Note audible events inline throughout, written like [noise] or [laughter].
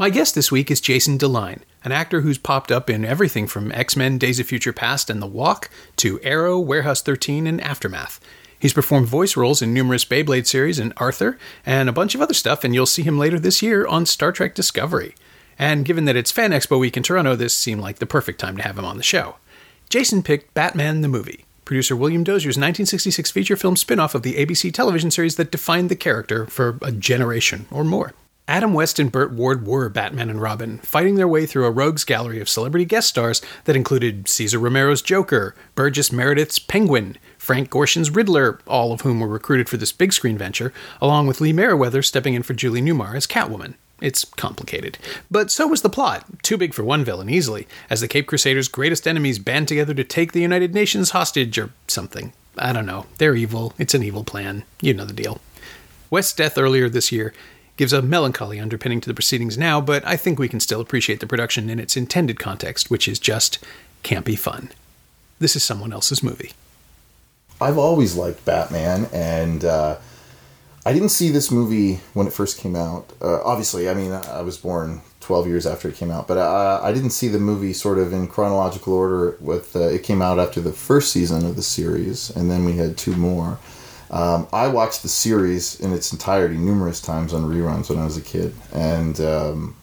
My guest this week is Jason DeLine, an actor who's popped up in everything from X Men Days of Future Past and The Walk to Arrow, Warehouse 13, and Aftermath. He's performed voice roles in numerous Beyblade series and Arthur, and a bunch of other stuff, and you'll see him later this year on Star Trek Discovery. And given that it's Fan Expo week in Toronto, this seemed like the perfect time to have him on the show. Jason picked Batman the Movie, producer William Dozier's 1966 feature film spin off of the ABC television series that defined the character for a generation or more. Adam West and Burt Ward were Batman and Robin, fighting their way through a rogues gallery of celebrity guest stars that included Cesar Romero's Joker, Burgess Meredith's Penguin, Frank Gorshin's Riddler, all of whom were recruited for this big screen venture, along with Lee Meriwether stepping in for Julie Newmar as Catwoman. It's complicated. But so was the plot, too big for one villain easily, as the Cape Crusaders' greatest enemies band together to take the United Nations hostage or something. I don't know. They're evil. It's an evil plan. You know the deal. West's death earlier this year gives a melancholy underpinning to the proceedings now, but I think we can still appreciate the production in its intended context, which is just campy fun. This is someone else's movie. I've always liked Batman, and uh, I didn't see this movie when it first came out. Uh, obviously, I mean, I was born 12 years after it came out, but uh, I didn't see the movie sort of in chronological order. With uh, it came out after the first season of the series, and then we had two more. Um, I watched the series in its entirety numerous times on reruns when I was a kid, and um,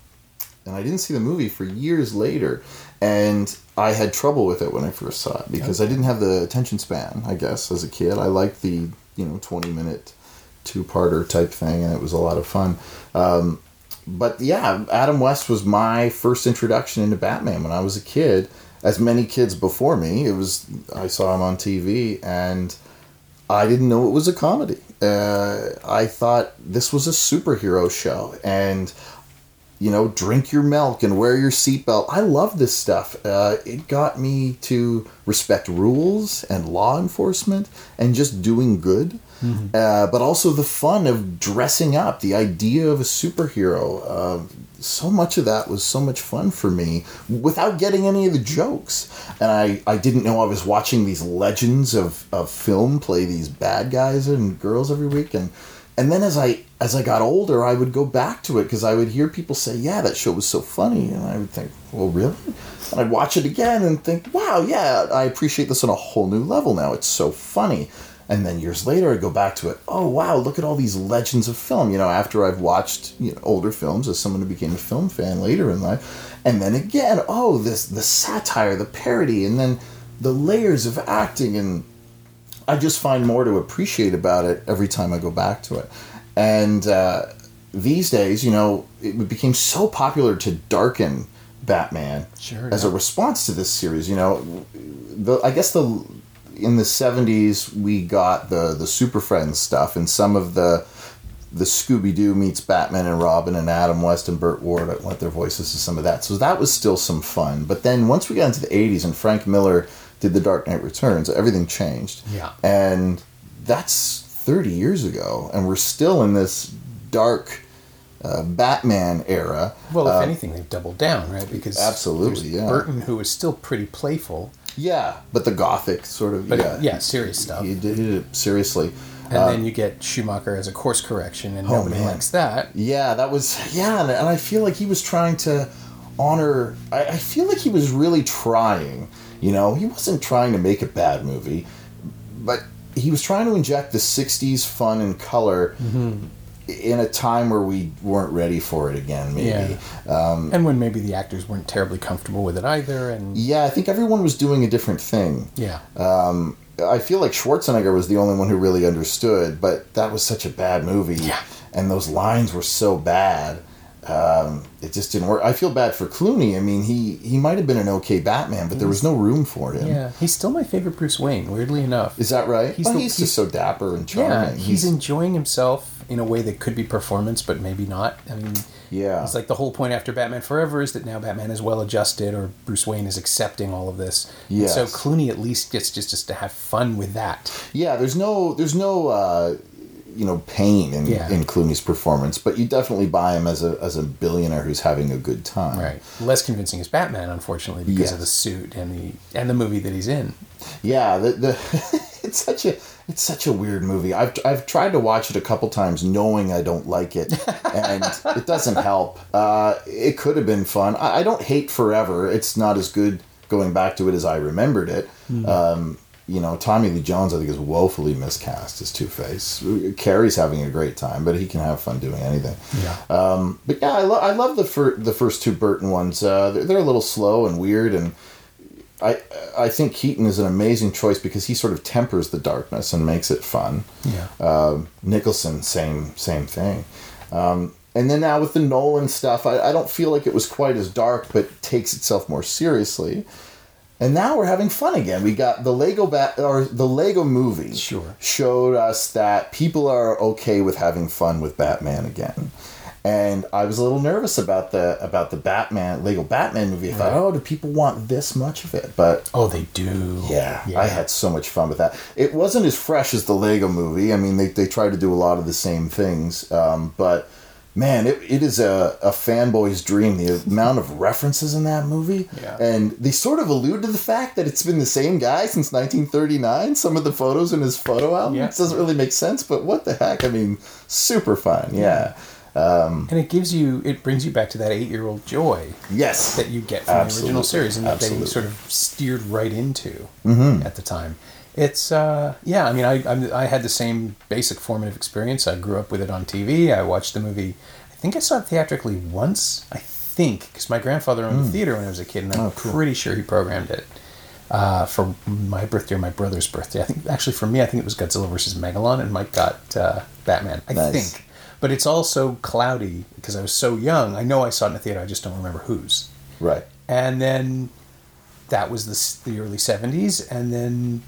and I didn't see the movie for years later. And I had trouble with it when I first saw it because I didn't have the attention span. I guess as a kid, I liked the you know 20 minute two-parter type thing, and it was a lot of fun. Um, but yeah, Adam West was my first introduction into Batman when I was a kid. As many kids before me, it was I saw him on TV, and I didn't know it was a comedy. Uh, I thought this was a superhero show, and you know, drink your milk and wear your seatbelt. I love this stuff. Uh, it got me to respect rules and law enforcement and just doing good. Mm-hmm. Uh, but also the fun of dressing up, the idea of a superhero. So much of that was so much fun for me without getting any of the jokes. And I, I didn't know I was watching these legends of, of film play these bad guys and girls every week. And and then as I as I got older, I would go back to it because I would hear people say, "Yeah, that show was so funny," and I would think, "Well, really?" And I'd watch it again and think, "Wow, yeah, I appreciate this on a whole new level now. It's so funny." And then years later, I'd go back to it. Oh wow, look at all these legends of film. You know, after I've watched you know, older films as someone who became a film fan later in life, and then again, oh, this the satire, the parody, and then the layers of acting and I just find more to appreciate about it every time I go back to it. And uh, these days, you know, it became so popular to darken Batman sure, as yeah. a response to this series. You know, the I guess the in the '70s we got the the Super Friends stuff and some of the the Scooby Doo meets Batman and Robin and Adam West and Burt Ward lent their voices to some of that. So that was still some fun. But then once we got into the '80s and Frank Miller did The Dark Knight Returns, everything changed. Yeah. And that's 30 years ago, and we're still in this dark uh, Batman era. Well, if Uh, anything, they've doubled down, right? Because Absolutely, yeah. Burton, who was still pretty playful, Yeah, but the gothic sort of. but yeah, yeah, serious stuff. He did it seriously. and then um, you get Schumacher as a course correction, and Oh, nobody man. likes that. Yeah, that was yeah, and, I feel like he was trying to honor. I, I feel like he was really trying. You know, he wasn't trying to make a bad movie, but he was trying to inject the '60s fun and color mm-hmm. In a time where we weren't ready for it again. Maybe. Um, And when maybe the actors weren't terribly comfortable with it either, and yeah, I think everyone was doing a different thing. yeah, Um, I feel like Schwarzenegger was the only one who really understood, but that was such a bad movie, Yeah. and those lines were so bad. Um, it just didn't work. I feel bad for Clooney. I mean, he he might have been an okay Batman, but there was no room for him. yeah, he's still my favorite Bruce Wayne. Weirdly enough, Is that right? He's Well, the- he's, he's- just so dapper and charming. yeah, charming. he's, enjoying himself in a way that could be performance, but maybe not. I mean, Yeah. it's like the whole point after Batman Forever is that now Batman is well adjusted, or Bruce Wayne is accepting all of this. Yes. so Clooney at least gets just just to have fun with that. Yeah, there's no there's no uh, you know pain in, Yeah. in Clooney's performance, but you definitely buy him as a as a billionaire who's having a good time. Right. Less convincing as Batman, unfortunately, because Yes. of the suit and the and the movie that he's in. Yeah, the, the [laughs] it's such a it's such a weird movie. I've I've tried to watch it a couple times, knowing I don't like it, [laughs] and it doesn't help. Uh, it could have been fun. I, I don't hate Forever. It's not as good going back to it as I remembered it. Um, you know, Tommy Lee Jones, I think, is woefully miscast as Two Face. Carrey's having a great time, but he can have fun doing anything. Yeah. Um, but yeah, I, lo- I love the fir- the first two Burton ones. Uh, they're, they're a little slow and weird, and I I think Keaton is an amazing choice because he sort of tempers the darkness and makes it fun. yeah. Um, Nicholson, same same thing. Um, and then now with the Nolan stuff, I, I don't feel like it was quite as dark, but takes itself more seriously. And now we're having fun again. We got the Lego bat or the Lego movie. Sure. Showed us that people are okay with having fun with Batman again. And I was a little nervous about the about the Batman Lego Batman movie. I thought, Right. oh, do people want this much of it? But oh, they do. yeah, I had so much fun with that. It wasn't as fresh as the Lego movie. I mean, they, they try to do a lot of the same things. Um, but man, it, it is a, a fanboy's dream. The [laughs] amount of references in that movie. Yeah. And they sort of allude to the fact that it's been the same guy since 1939. Some of the photos in his photo album. Yeah. It doesn't really make sense, but what the heck? I mean, super fun. Yeah. And it gives you, it brings you back to that eight-year-old joy Yes. that you get from the original series, and that they sort of steered right into Mm-hmm. at the time. It's uh, yeah. I mean, I I'm, I had the same basic formative experience. I grew up with it on TV. I watched the movie. I think I saw it theatrically once. I think because my grandfather owned the theater when I was a kid, and I'm. Oh, cool. pretty sure he programmed it uh, for my birthday or my brother's birthday. I think actually for me, I think it was Godzilla versus Megalon, and Mike got uh, Batman. I Nice. think. But it's all so cloudy because I was so young. I know I saw it in the theater. I just don't remember whose Right. and then that was the, the early 70s and then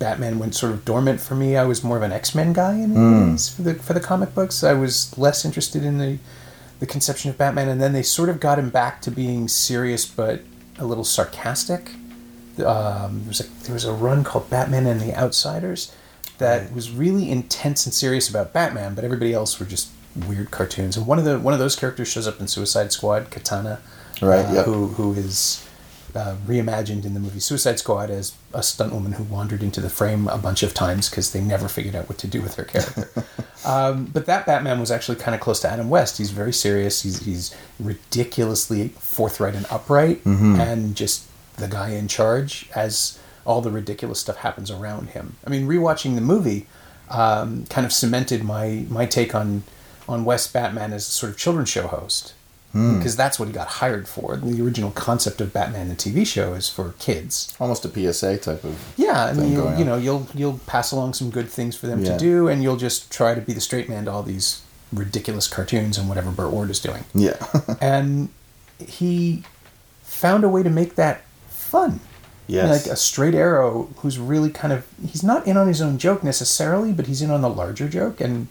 batman went sort of dormant for me. I was more of an x-men guy in the 80s for the, for the comic books. I was less interested in the, the conception of batman and then they sort of got him back to being serious but a little sarcastic. Um, there, was a, there was a run called batman and the outsiders that was really intense and serious about batman but everybody else were just weird cartoons. And one of the one of those characters shows up in suicide squad katana Right, uh, yep. who who is uh, reimagined in the movie Suicide Squad as a stunt woman who wandered into the frame a bunch of times because they never figured out what to do with her character. [laughs] um, but that Batman was actually kind of close to Adam West. He's very serious. He's he's ridiculously forthright and upright, and just the guy in charge as all the ridiculous stuff happens around him. I mean, rewatching the movie um, kind of cemented my my take on on West Batman as a sort of children's show host Hmm. because that's what he got hired for. The original concept of Batman the TV show is for kids. Almost a PSA type of. Yeah, I thing mean, you, you know, you'll you'll pass along some good things for them Yeah. to do, and you'll just try to be the straight man to all these ridiculous cartoons and whatever Burt Ward is doing. Yeah. [laughs] and he found a way to make that fun. yes. Like a straight arrow who's really kind of he's not in on his own joke necessarily, but he's in on the larger joke and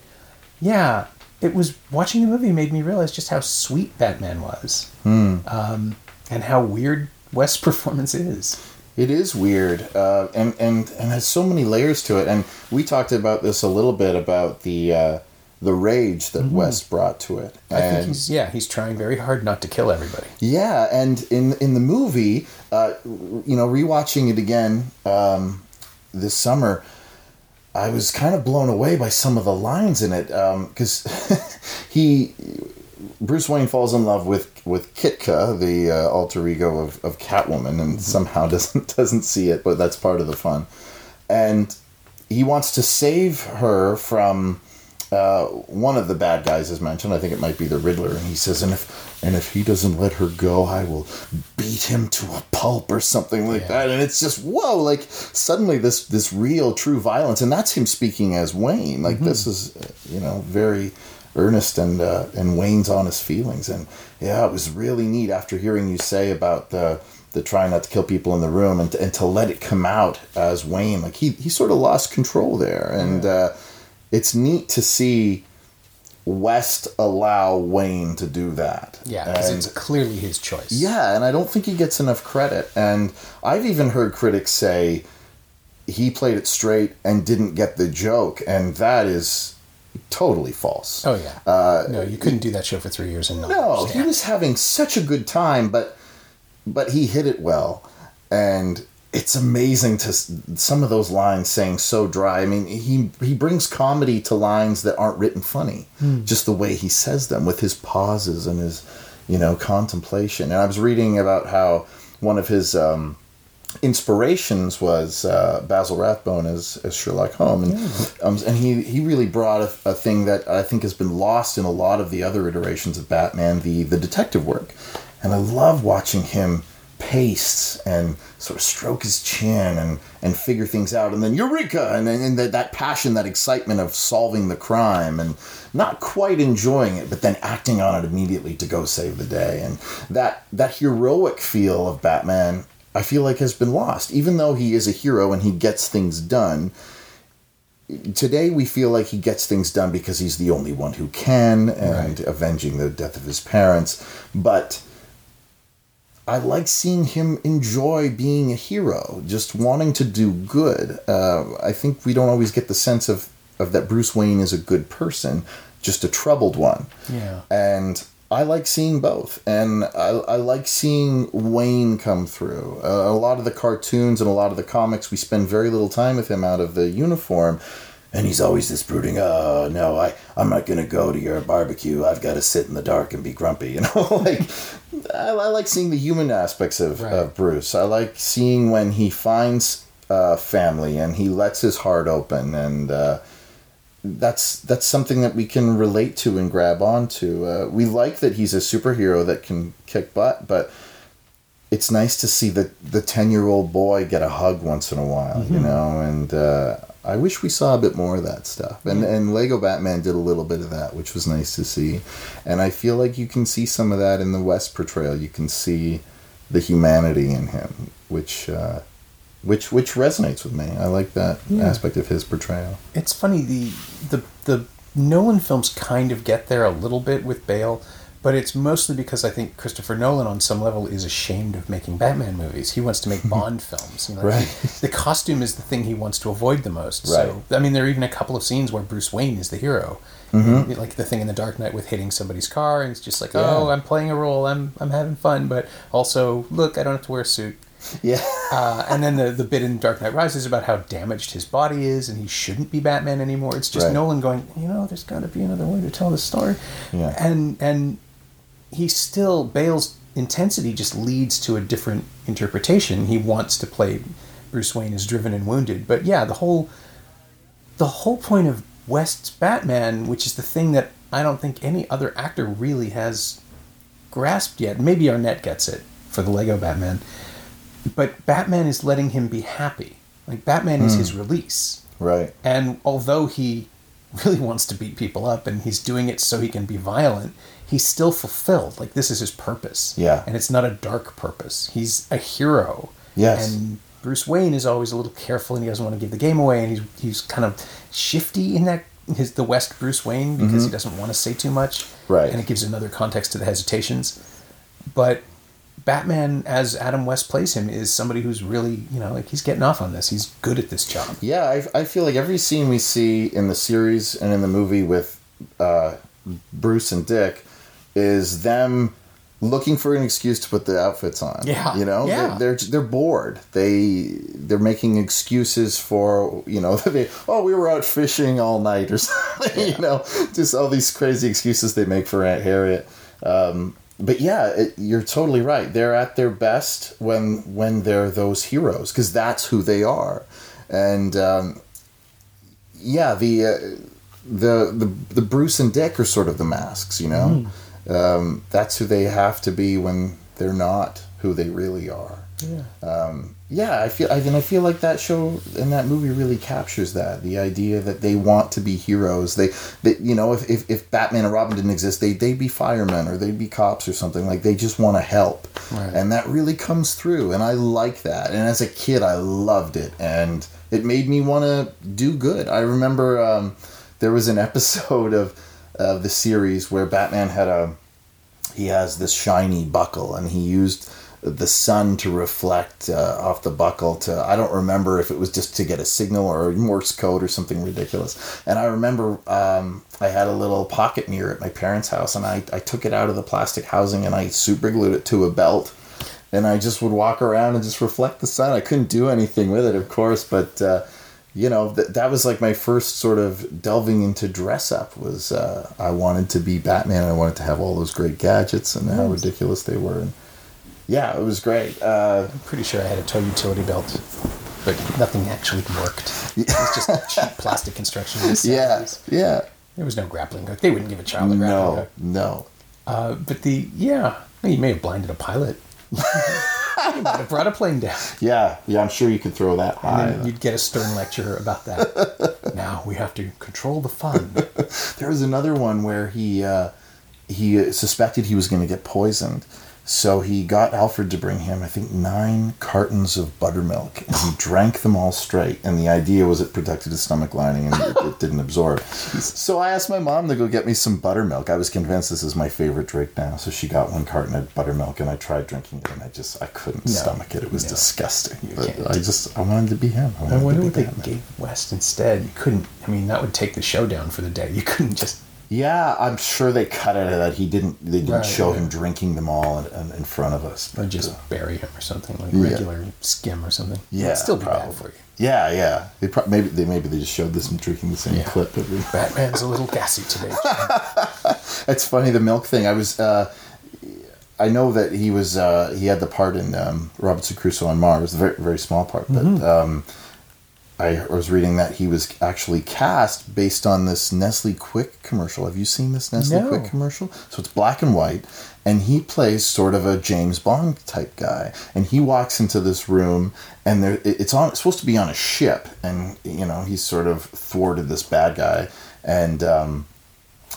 yeah, it was watching the movie made me realize just how sweet Batman was. Um, and how weird West's [laughs] performance is. It is weird, uh, and and and has so many layers to it. And we talked about this a little bit about the uh, the rage that West brought to it. Mm-hmm. I think And he's yeah, he's trying very hard not to kill everybody. yeah, and in in the movie, uh, you know, rewatching it again um, this summer, I was kind of blown away by some of the lines in it because [laughs] he. Bruce Wayne falls in love with with Kitka, the uh, alter ego of, of Catwoman, and somehow [laughs] doesn't doesn't see it, but that's part of the fun. And he wants to save her from uh, one of the bad guys, is mentioned. I think it might be the Riddler, and he says, "And if and if he doesn't let her go, I will beat him to a pulp or something like Yeah. that." And it's just whoa! Like suddenly this this real true violence, and that's him speaking as Wayne. Like this is you know very earnest and uh, and Wayne's honest feelings. And yeah, it was really neat after hearing you say about the the trying not to kill people in the room and to, and to let it come out as Wayne. Like he he sort of lost control there, and uh, it's neat to see West allow Wayne to do that. Yeah, because it's clearly his choice. yeah, and I don't think he gets enough credit. And I've even heard critics say he played it straight and didn't get the joke, and that is totally false. Oh yeah. Uh, no, you couldn't do that show for three years and not No, he was having such a good time, but but he hit it well, and it's amazing to some of those lines saying so dry. I mean, he he brings comedy to lines that aren't written funny, just the way he says them with his pauses and his you know contemplation. And I was reading about how one of his. Um, inspirations was uh, Basil Rathbone as, as Sherlock Holmes, and, um, and he he really brought a, a thing that I think has been lost in a lot of the other iterations of Batman, the the detective work, and I love watching him pace and sort of stroke his chin and and figure things out, and then eureka, and and that, that passion, that excitement of solving the crime, and not quite enjoying it, but then acting on it immediately to go save the day, and that that heroic feel of Batman. I feel like has been lost. Even though he is a hero and he gets things done, today we feel like he gets things done because he's the only one who can and Right. avenging the death of his parents. But I like seeing him enjoy being a hero, just wanting to do good. Uh, I think we don't always get the sense of, of that Bruce Wayne is a good person, just a troubled one. Yeah. And I like seeing both. And I, I like seeing Wayne come through. Uh, a lot of the cartoons and a lot of the comics, we spend very little time with him out of the uniform. And he's always this brooding, oh, no, I, I'm not going to go to your barbecue. I've got to sit in the dark and be grumpy. [laughs] You know, like, I, I like seeing the human aspects of, Right. of Bruce. I like seeing when he finds uh, family and he lets his heart open and, uh, that's that's something that we can relate to and grab onto. Uh, we like that he's a superhero that can kick butt, but it's nice to see the the ten year old boy get a hug once in a while, you know. And uh, I wish we saw a bit more of that stuff. And and Lego Batman did a little bit of that, which was nice to see. And I feel like you can see some of that in the West portrayal. You can see the humanity in him, which. Uh, which which resonates with me. I like that Yeah. aspect of his portrayal. It's funny the the the Nolan films kind of get there a little bit with Bale, but it's mostly because I think Christopher Nolan on some level is ashamed of making Batman movies. He wants to make [laughs] Bond films. You know, Right. he- the costume is the thing he wants to avoid the most. Right. So I mean, there are even a couple of scenes where Bruce Wayne is the hero. Mm-hmm. Like the thing in the Dark Knight with hitting somebody's car, and it's just like, Yeah. oh, I'm playing a role, I'm I'm having fun, but also look, I don't have to wear a suit. Yeah. [laughs] Uh, and then the the bit in Dark Knight Rises about how damaged his body is, and he shouldn't be Batman anymore. It's just Right. Nolan going, you know, there's got to be another way to tell the story. Yeah. And and he still Bale's intensity just leads to a different interpretation. He wants to play Bruce Wayne as driven and wounded, but yeah, the whole the whole point of West's Batman, which is the thing that I don't think any other actor really has grasped yet. Maybe Arnett gets it for the Lego Batman, but Batman is letting him be happy. Like Batman is hmm. his release, Right. and although he really wants to beat people up and he's doing it so he can be violent, he's still fulfilled. Like this is his purpose. Yeah. and it's not a dark purpose. He's a hero. Yes. and Bruce Wayne is always a little careful and he doesn't want to give the game away, and he's he's kind of shifty in that his the West Bruce Wayne because he doesn't want to say too much. Mm-hmm. Right. and it gives another context to the hesitations. But Batman, as Adam West plays him, is somebody who's really, you know, like he's getting off on this. He's good at this job. Yeah, I, I feel like every scene we see in the series and in the movie with uh, Bruce and Dick is them looking for an excuse to put the outfits on. Yeah, you know, yeah. they're, they're they're bored. They they're making excuses for you know [laughs] they oh we were out fishing all night or [laughs] something. You know, just all these crazy excuses they make for Aunt Harriet. Um, but yeah, it, you're totally right. They're at their best when when they're those heroes because that's who they are, and um, yeah, the, uh, the the the Bruce and Dick are sort of the masks. You know, um, that's who they have to be when they're not who they really are. Yeah. Yeah, I feel I and I feel like that show and that movie really captures that the idea that they want to be heroes. They, they you know, if, if, if Batman and Robin didn't exist, they they'd be firemen or they'd be cops or something. Like they just want to help, Right. and that really comes through. And I like that. And as a kid, I loved it, and it made me want to do good. I remember um, there was an [laughs] episode of of the series where Batman had a he has this shiny buckle and he used the sun to reflect uh, off the buckle to I don't remember if it was just to get a signal or Morse code or something ridiculous. And I remember um, I had a little pocket mirror at my parents' house and I, I took it out of the plastic housing and I super glued it to a belt. And I just would walk around and just reflect the sun. I couldn't do anything with it, of course, but uh, you know that that was like my first sort of delving into dress up was uh, I wanted to be Batman. I wanted to have all those great gadgets and how ridiculous they were. And yeah, it was great. Uh, I'm pretty sure I had a tow utility belt, but nothing actually worked. It was just cheap [laughs] plastic construction. yeah, 70s. yeah. There was no grappling hook. They wouldn't give a child a grappling No, hook. no. Uh, but the yeah, you may have blinded a pilot. [laughs] you might have brought a plane down. Yeah, yeah. I'm sure you could throw that high. And you'd get a stern lecture about that. [laughs] now we have to control the fun. [laughs] There was another one where he uh, he suspected he was going to get poisoned, so he got Alfred to bring him, I think, nine cartons of buttermilk, and he [laughs] drank them all straight. And the idea was it protected his stomach lining and it, it didn't absorb. So I asked my mom to go get me some buttermilk. I was convinced this is my favorite drink now, so she got one carton of buttermilk, and I tried drinking it, and I just I couldn't No, stomach it. It was no, disgusting. I just I wanted to be him. I wanted wonder what they gave West instead. You couldn't. I mean, that would take the show down for the day. You couldn't just. Yeah, I'm sure they cut it that he didn't. They didn't Right, show yeah. him drinking them all in, in, front of us. Or but, just uh, bury him or something like Yeah. regular skim or something. yeah, It'd still be probably. bad for you. Yeah, yeah. They pro- maybe they maybe they just showed this and drinking the same Yeah. clip. Every, [laughs] Batman's a little gassy today. [laughs] it's funny the milk thing. I was. Uh, I know that he was. Uh, he had the part in um, Robinson Crusoe on Mars, a very very small part, but. Mm-hmm. Um, I was reading that he was actually cast based on this Nestle Quik commercial. Have you seen this Nestle No. Quik commercial? So it's black and white, and he plays sort of a James Bond type guy. And he walks into this room, and there it's on. It's supposed to be on a ship, and you know he's sort of thwarted this bad guy, and um,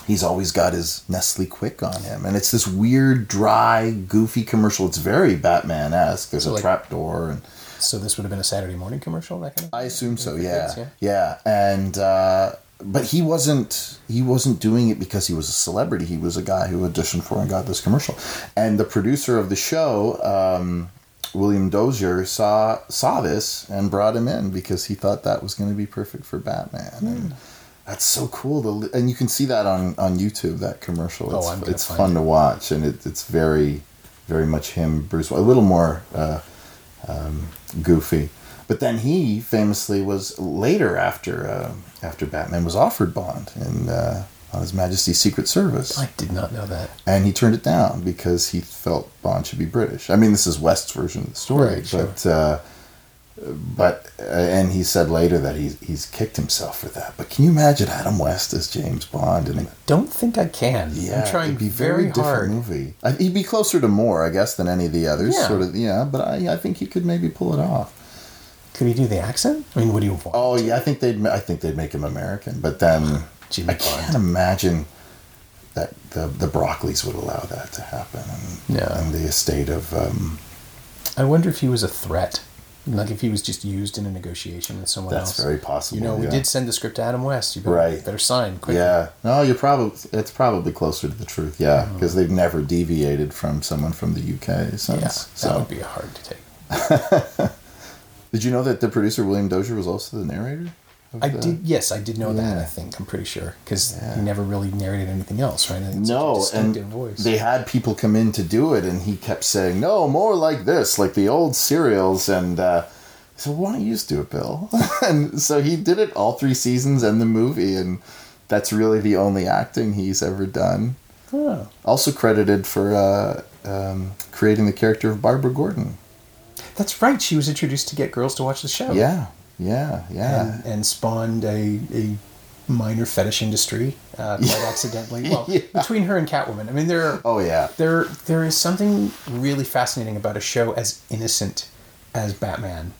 he's always got his Nestle Quik on him, and it's this weird, dry, goofy commercial. It's very Batman esque. There's So, a like- trap door and. So this would have been a Saturday morning commercial, that kind of. I assume so. Yeah, kids, yeah, and uh, but he wasn't he wasn't doing it because he was a celebrity. He was a guy who auditioned for and got this commercial. And the producer of the show, um, William Dozier, saw saw this and brought him in because he thought that was going to be perfect for Batman. Hmm. And that's so cool. To, and you can see that on on YouTube. That commercial. Oh, It's, I'm gonna it's fun it. to watch, and it, it's very very much him, Bruce. A little more. Uh, um, goofy. But then he famously was later after uh, after Batman was offered Bond in uh, on His Majesty's Secret Service, I did not know that. and he turned it down because he felt Bond should be British. I mean, this is West's version of the story, Right, sure. but uh, but uh, and he said later that he's he's kicked himself for that. But can you imagine Adam West as James Bond? And Don't think I can. yeah, I'm trying it'd be very, different hard. movie. I, he'd be closer to Moore, I guess, than any of the others. Yeah. Sort of, yeah. But I, I think he could maybe pull it off. Could he do the accent? I mean, what do you want? Oh yeah, I think they'd. I think they'd make him American, but then [gasps] Jimmy I can't Bond. imagine that the the Broccoli's would allow that to happen, and, Yeah. and the estate of. Um, I wonder if he was a threat. Like if he was just used in a negotiation with someone That's else. That's very possible, You know, we yeah. did send the script to Adam West. You better, Right. better sign quickly. yeah, no, you're probably it's probably closer to the truth. Yeah, mm-hmm. because they've never deviated from someone from the UK since. Yeah, that so, would be hard to take. [laughs] did you know that the producer William Dozier was also the narrator? I the- did. Yes, I did know that. I think I'm pretty sure because Yeah. he never really narrated anything else, right? It's such a No, and voice. they had people come in to do it, and he kept saying, "No, more like this, like the old serials." And uh, so, why don't you just do it, Bill? [laughs] and so he did it all three seasons and the movie, and that's really the only acting he's ever done. Oh. Also credited for uh, um, creating the character of Barbara Gordon. That's right. She was introduced to get girls to watch the show. Yeah, yeah, yeah. and, and spawned a, a minor fetish industry uh, quite [laughs] accidentally. Well, Yeah. between her and Catwoman, I mean, there are, oh yeah, there there is something really fascinating about a show as innocent as Batman.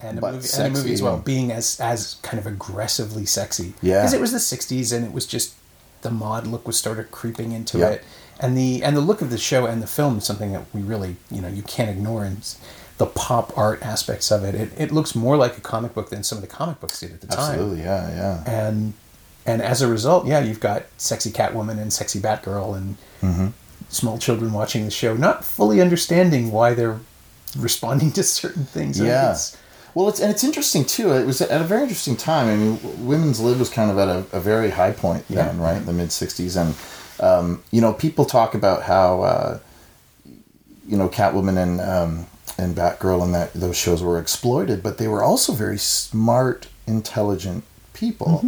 And a, But movie, and a movie as well, being as as kind of aggressively sexy. Yeah. because it was the '60s, and it was just the mod look was started creeping into Yeah. it, and the and the look of the show and the film is something that we really you know you can't ignore, and the pop art aspects of it. It, it looks more like a comic book than some of the comic books did at the time absolutely, yeah, yeah. and and as a result, yeah, you've got sexy Catwoman and sexy Batgirl and Mm-hmm. small children watching the show, not fully understanding why they're responding [laughs] to certain things. Yeah. it's- Well, it's and it's interesting too. It was at a very interesting time. I mean, women's lib was kind of at a, a very high point then, Yeah. right? In the mid '60s, and um, you know, people talk about how uh, you know Catwoman and um, and Batgirl and that those shows were exploited, but they were also very smart, intelligent people.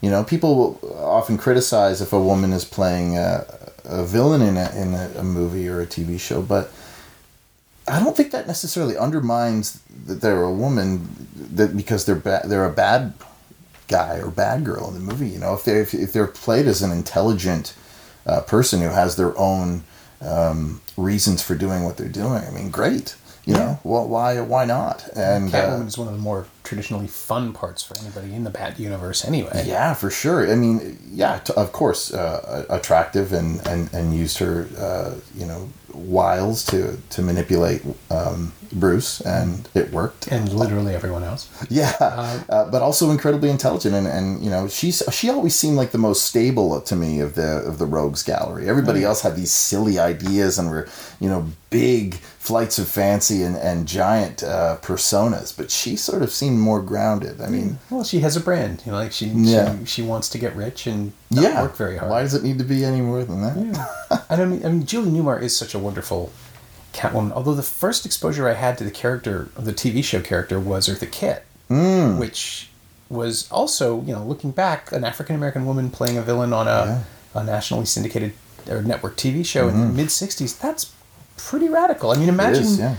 You know, people will often criticize if a woman is playing a, a villain in a in a, a movie or a TV show, but I don't think that necessarily undermines that they're a woman that because they're ba- they're a bad guy or bad girl in the movie. You know, if they if, if they're played as an intelligent uh, person who has their own um, reasons for doing what they're doing, I mean, great. You know, well, why why not? And uh, Catwoman is one of the more traditionally fun parts for anybody in the Bat universe, anyway. Yeah, for sure. I mean, yeah, t- of course, uh, attractive and, and, and used her, uh, you know, wiles to, to manipulate um, Bruce, and it worked. And literally everyone else. Yeah, uh, but also incredibly intelligent, and, and you know, she's she always seemed like the most stable to me of the of the rogues gallery. Everybody else had these silly ideas and were, you know, big flights of fancy and and giant uh, personas, but she sort of seemed more grounded. I mean. Well, she has a brand. You know, like she Yeah. she, she wants to get rich and not Yeah, work very hard. Why does it need to be any more than that? Yeah. and I mean, I mean, Julie Newmar is such a wonderful Catwoman. Although the first exposure I had to the character, the TV show character, was Eartha Kitt, Mm. which was also, you know, looking back, an African American woman playing a villain on a, a nationally syndicated or network TV show in the mid '60s. That's pretty radical. I mean, imagine, Mm-hmm. is, yeah.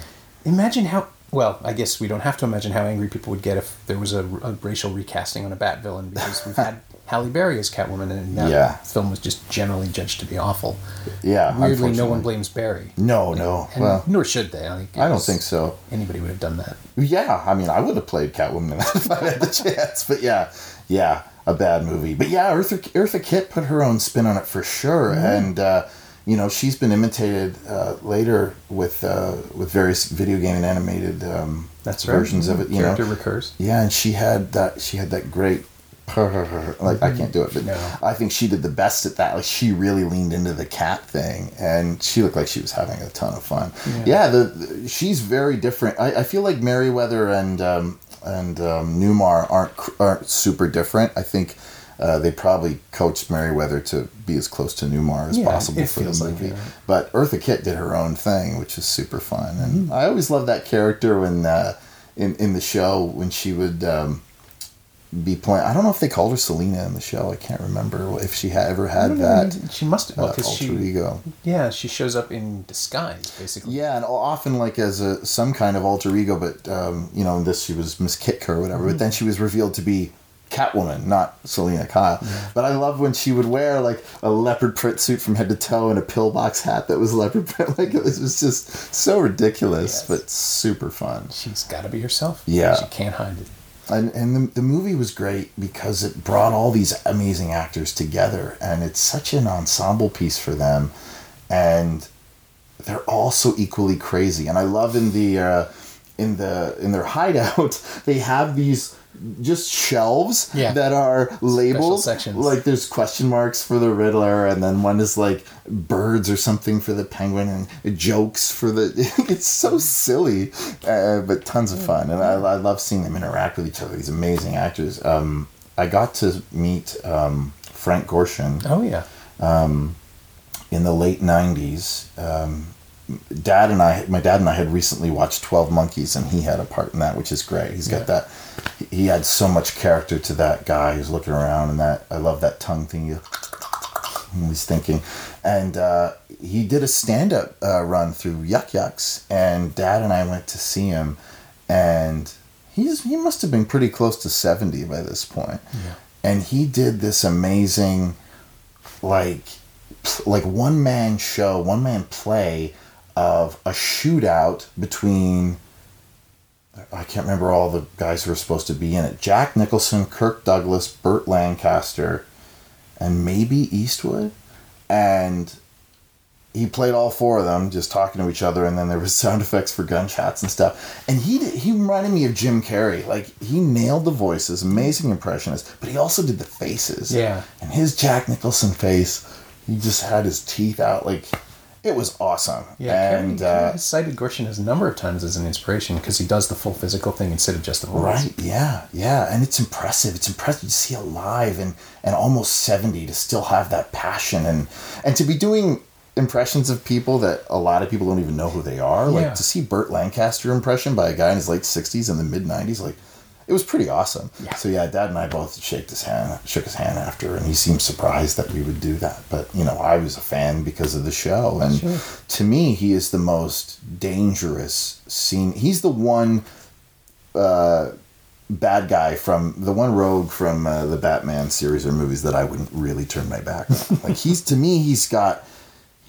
imagine how. Well, I guess we don't have to imagine how angry people would get if there was a, a racial recasting on a Bat villain because we've had Halle Berry as Catwoman and that Yeah. film was just generally judged to be awful. Yeah, Weirdly, no one blames Berry. No, no. And well, nor should they. I, I don't think so. Anybody would have done that. Yeah, I mean, I would have played Catwoman [laughs] if I had the chance. But yeah, yeah, a bad movie. But yeah, Eartha, Eartha Kitt put her own spin on it for sure, Mm-hmm. and uh, you know she's been imitated uh, later with uh, with various video game and animated um, That's right. versions of it. You Character know, recurs. Yeah, and she had that. She had that great. [laughs] Like I can't do it, but No. I think she did the best at that. Like she really leaned into the cat thing, and she looked like she was having a ton of fun. Yeah, the, the- she's very different. I, I feel like Meriwether and um, and um, Newmar aren't aren't super different. I think uh, they probably coached Meriwether to be as close to Newmar as Yeah, possible for the feels like movie. But Eartha Kitt did her own thing, which is super fun, and Mm-hmm. I always loved that character when uh, in in the show when she would. Um, be playing. I don't know if they called her Selina in the show. I can't remember if she had ever had that She must have. uh, alter she, ego. yeah, she shows up in disguise, basically. Yeah, and often like as a some kind of alter ego, but um, you know, in this she was Miss Kitka or whatever. But then she was revealed to be Catwoman, not Selina Kyle. But I love when she would wear like a leopard print suit from head to toe and a pillbox hat that was leopard print. [laughs] Like it was, it was just so ridiculous, Yes. but super fun. She's got to be herself. Yeah. She can't hide it. And and the, the movie was great because it brought all these amazing actors together and it's such an ensemble piece for them and they're all so equally crazy. And i love in the uh, in the in their [laughs] hideout they have these just shelves Yeah. that are labeled sections. like there's question marks for the riddler and then one is like birds or something for the penguin and jokes for the [laughs] it's so silly uh, but tons of fun and I, I love seeing them interact with each other these amazing actors um, i got to meet um, frank gorshin Oh yeah. in the late 90s um, dad and i my dad and i had recently watched 12 monkeys and he had a part in that which is great he's got Yeah. that he had so much character to that guy who's looking around and that i love that tongue thing he's thinking and uh, he did a stand-up uh, run through Yuk Yuks and dad and i went to see him and he's he must have been pretty close to 70 by this point Yeah. and he did this amazing like like one man show, one man play of a shootout between I can't remember all the guys who were supposed to be in it. Jack Nicholson, Kirk Douglas, Burt Lancaster, and maybe Eastwood. And he played all four of them, just talking to each other, and then there was [laughs] sound effects for gunshots and stuff. And he did, he reminded me of Jim Carrey. Like he nailed the voices, amazing impressionist, but he also did the faces. Yeah. And his Jack Nicholson face, he just had his teeth out. Like it was awesome. Yeah, and Carrey, uh, has cited Gorshin a number of times as an inspiration because he does the full physical thing instead of just the voice. Right. Yeah. Yeah. And it's impressive. It's impressive to see alive and and almost seventy to still have that passion and and to be doing impressions of people that a lot of people don't even know who they are. Like Yeah. to see Burt Lancaster impression by a guy in his late sixties and the mid nineties, like it was pretty awesome. Yeah. So yeah, Dad and I both shook his hand, shook his hand after, and he seemed surprised that we would do that. But you know, I was a fan because of the show, and Sure. to me, he is the most dangerous scene. He's the one uh, bad guy from the one rogue from uh, the Batman series or movies that I wouldn't really turn my back on. [laughs] like he's to me, he's got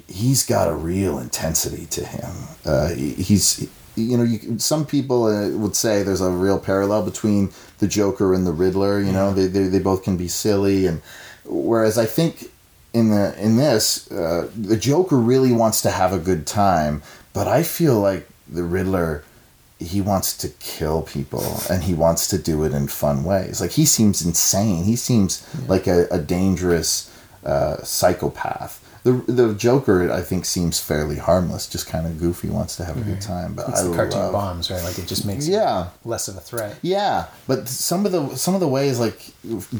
he's got a real intensity to him. Uh, he- he's you know you, some people uh, would say there's a real parallel between the Joker and the Riddler. You know they, they they both can be silly and whereas I think in the in this uh, the Joker really wants to have a good time, but I feel like the Riddler he wants to kill people and he wants to do it in fun ways. Like he seems insane. He seems like a, a dangerous uh, psychopath. The the Joker I think seems fairly harmless, just kind of goofy, wants to have a good time. But It's I the cartoon love, bombs, right? Like it just makes Yeah. less of a threat. yeah, but some of the some of the ways like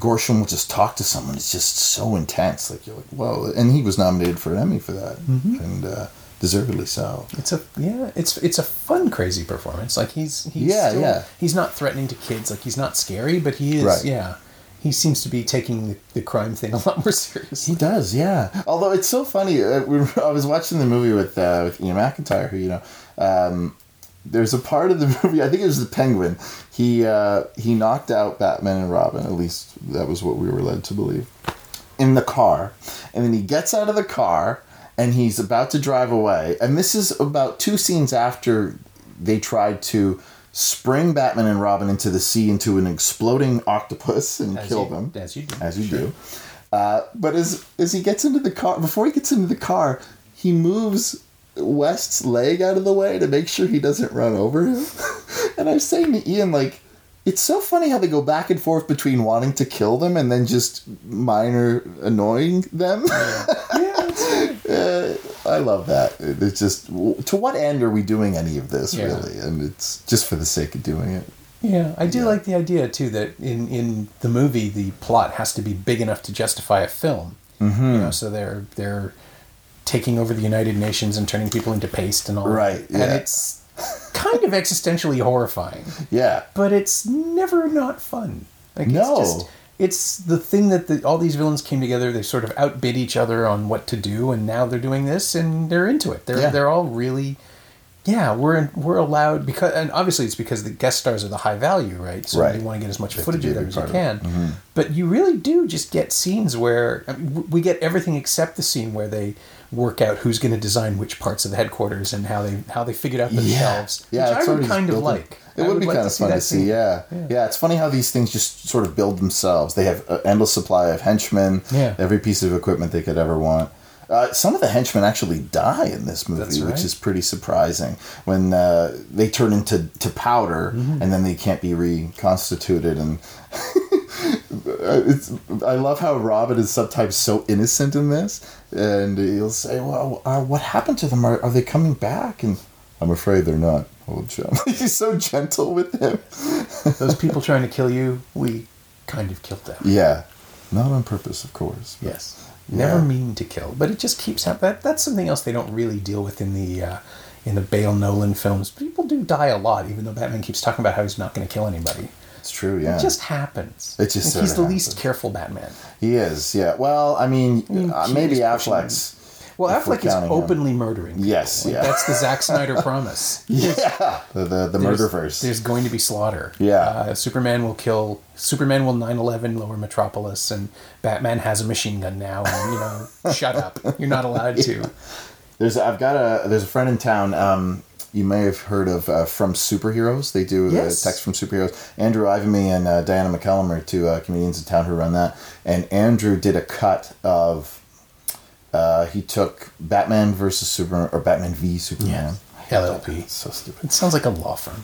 Gorshin will just talk to someone is just so intense. Like you're like, whoa! And he was nominated for an Emmy for that, and uh, deservedly so. It's a yeah, it's it's a fun, crazy performance. Like he's he's Yeah, still, yeah. He's not threatening to kids. Like he's not scary, but he is. Right. Yeah, he seems to be taking the, the crime thing a lot more seriously. He does, yeah. Although it's so funny. Uh, we were, I was watching the movie with uh, with Ian McIntyre, who you know. Um, there's a part of the [laughs] movie. I think it was the Penguin. He uh, he knocked out Batman and Robin. At least that was what we were led to believe. In the car, and then he gets out of the car and he's about to drive away. And this is about two scenes after they tried to spring Batman and Robin into the sea into an exploding octopus and As kill you- them as you do. as you do. Uh, but as as he gets into the car, before he gets into the car, he moves West's leg out of the way to make sure he doesn't run over him. [laughs] and I was saying to Ian, like, it's so funny how they go back and forth between wanting to kill them and then just minor annoying them. yeah, [laughs] Uh, I love that. It's just to what end are we doing any of this Yeah. really? And it's just for the sake of doing it. yeah. I do Yeah. like the idea too that in in the movie the plot has to be big enough to justify a film. Mm-hmm. You know, so they're they're taking over the United Nations and turning people into paste and all. that. Right, And yeah. it's kind of existentially horrifying. [laughs] Yeah. but it's never not fun. Like No. it's just it's the thing that the, all these villains came together. They sort of outbid each other on what to do, and now they're doing this, and they're into it. They're Yeah. they're all really, yeah. We're we're allowed because, and obviously it's because the guest stars are the high value, right? So Right. you want to get as much footage of them as you it. Mm-hmm. can. But you really do just get scenes where I mean, we get everything except the scene where they work out who's going to design which parts of the headquarters and how they how they figured out themselves. Yeah, which I would kind of like. It I would, be like kind of fun to see. scene. Yeah. yeah, It's funny how these things just sort of build themselves. They have an endless supply of henchmen. Yeah. every piece of equipment they could ever want. Uh, some of the henchmen actually die in this movie, That's which is pretty surprising. When uh, they turn into to powder Mm-hmm. and then they can't be reconstituted, and [laughs] it's, I love how Robin is sometimes so innocent in this, and he'll say, "Well, uh, what happened to them? Are, are they coming back?" And I'm afraid they're not. Old chum. [laughs] He's so gentle with him. [laughs] Those people trying to kill you, we kind of killed them. Yeah, not on purpose, of course. Yes. Never Yeah. mean to kill, but it just keeps happening. That, that's something else they don't really deal with in the uh, in the Bale Nolan films. People do die a lot, even though Batman keeps talking about how he's not going to kill anybody. It's true. Yeah, It just happens. It just Like, he's the sorta least careful Batman. he is. Yeah. Well, I mean, mean, uh, maybe Affleck's. Well, Affleck is counting him. openly murdering. people. Yes, Like, yeah. That's the Zack Snyder [laughs] promise. Yeah, the the, the There's- murderverse. There's going to be slaughter. Yeah. Uh, Superman will kill. Superman will 9/11 lower Metropolis, and Batman has a machine gun now. And you know, [laughs] shut up. You're not allowed to. There's I've got a there's a friend in town. Um, you may have heard of uh, from superheroes. They do Yes. uh, text from superheroes. Andrew Ivamy and uh, Diana McCallum are two uh, comedians in town who run that. And Andrew did a cut of Uh, he took Batman versus Superman or Batman v Superman. LLP. It's so stupid. It sounds like a law firm.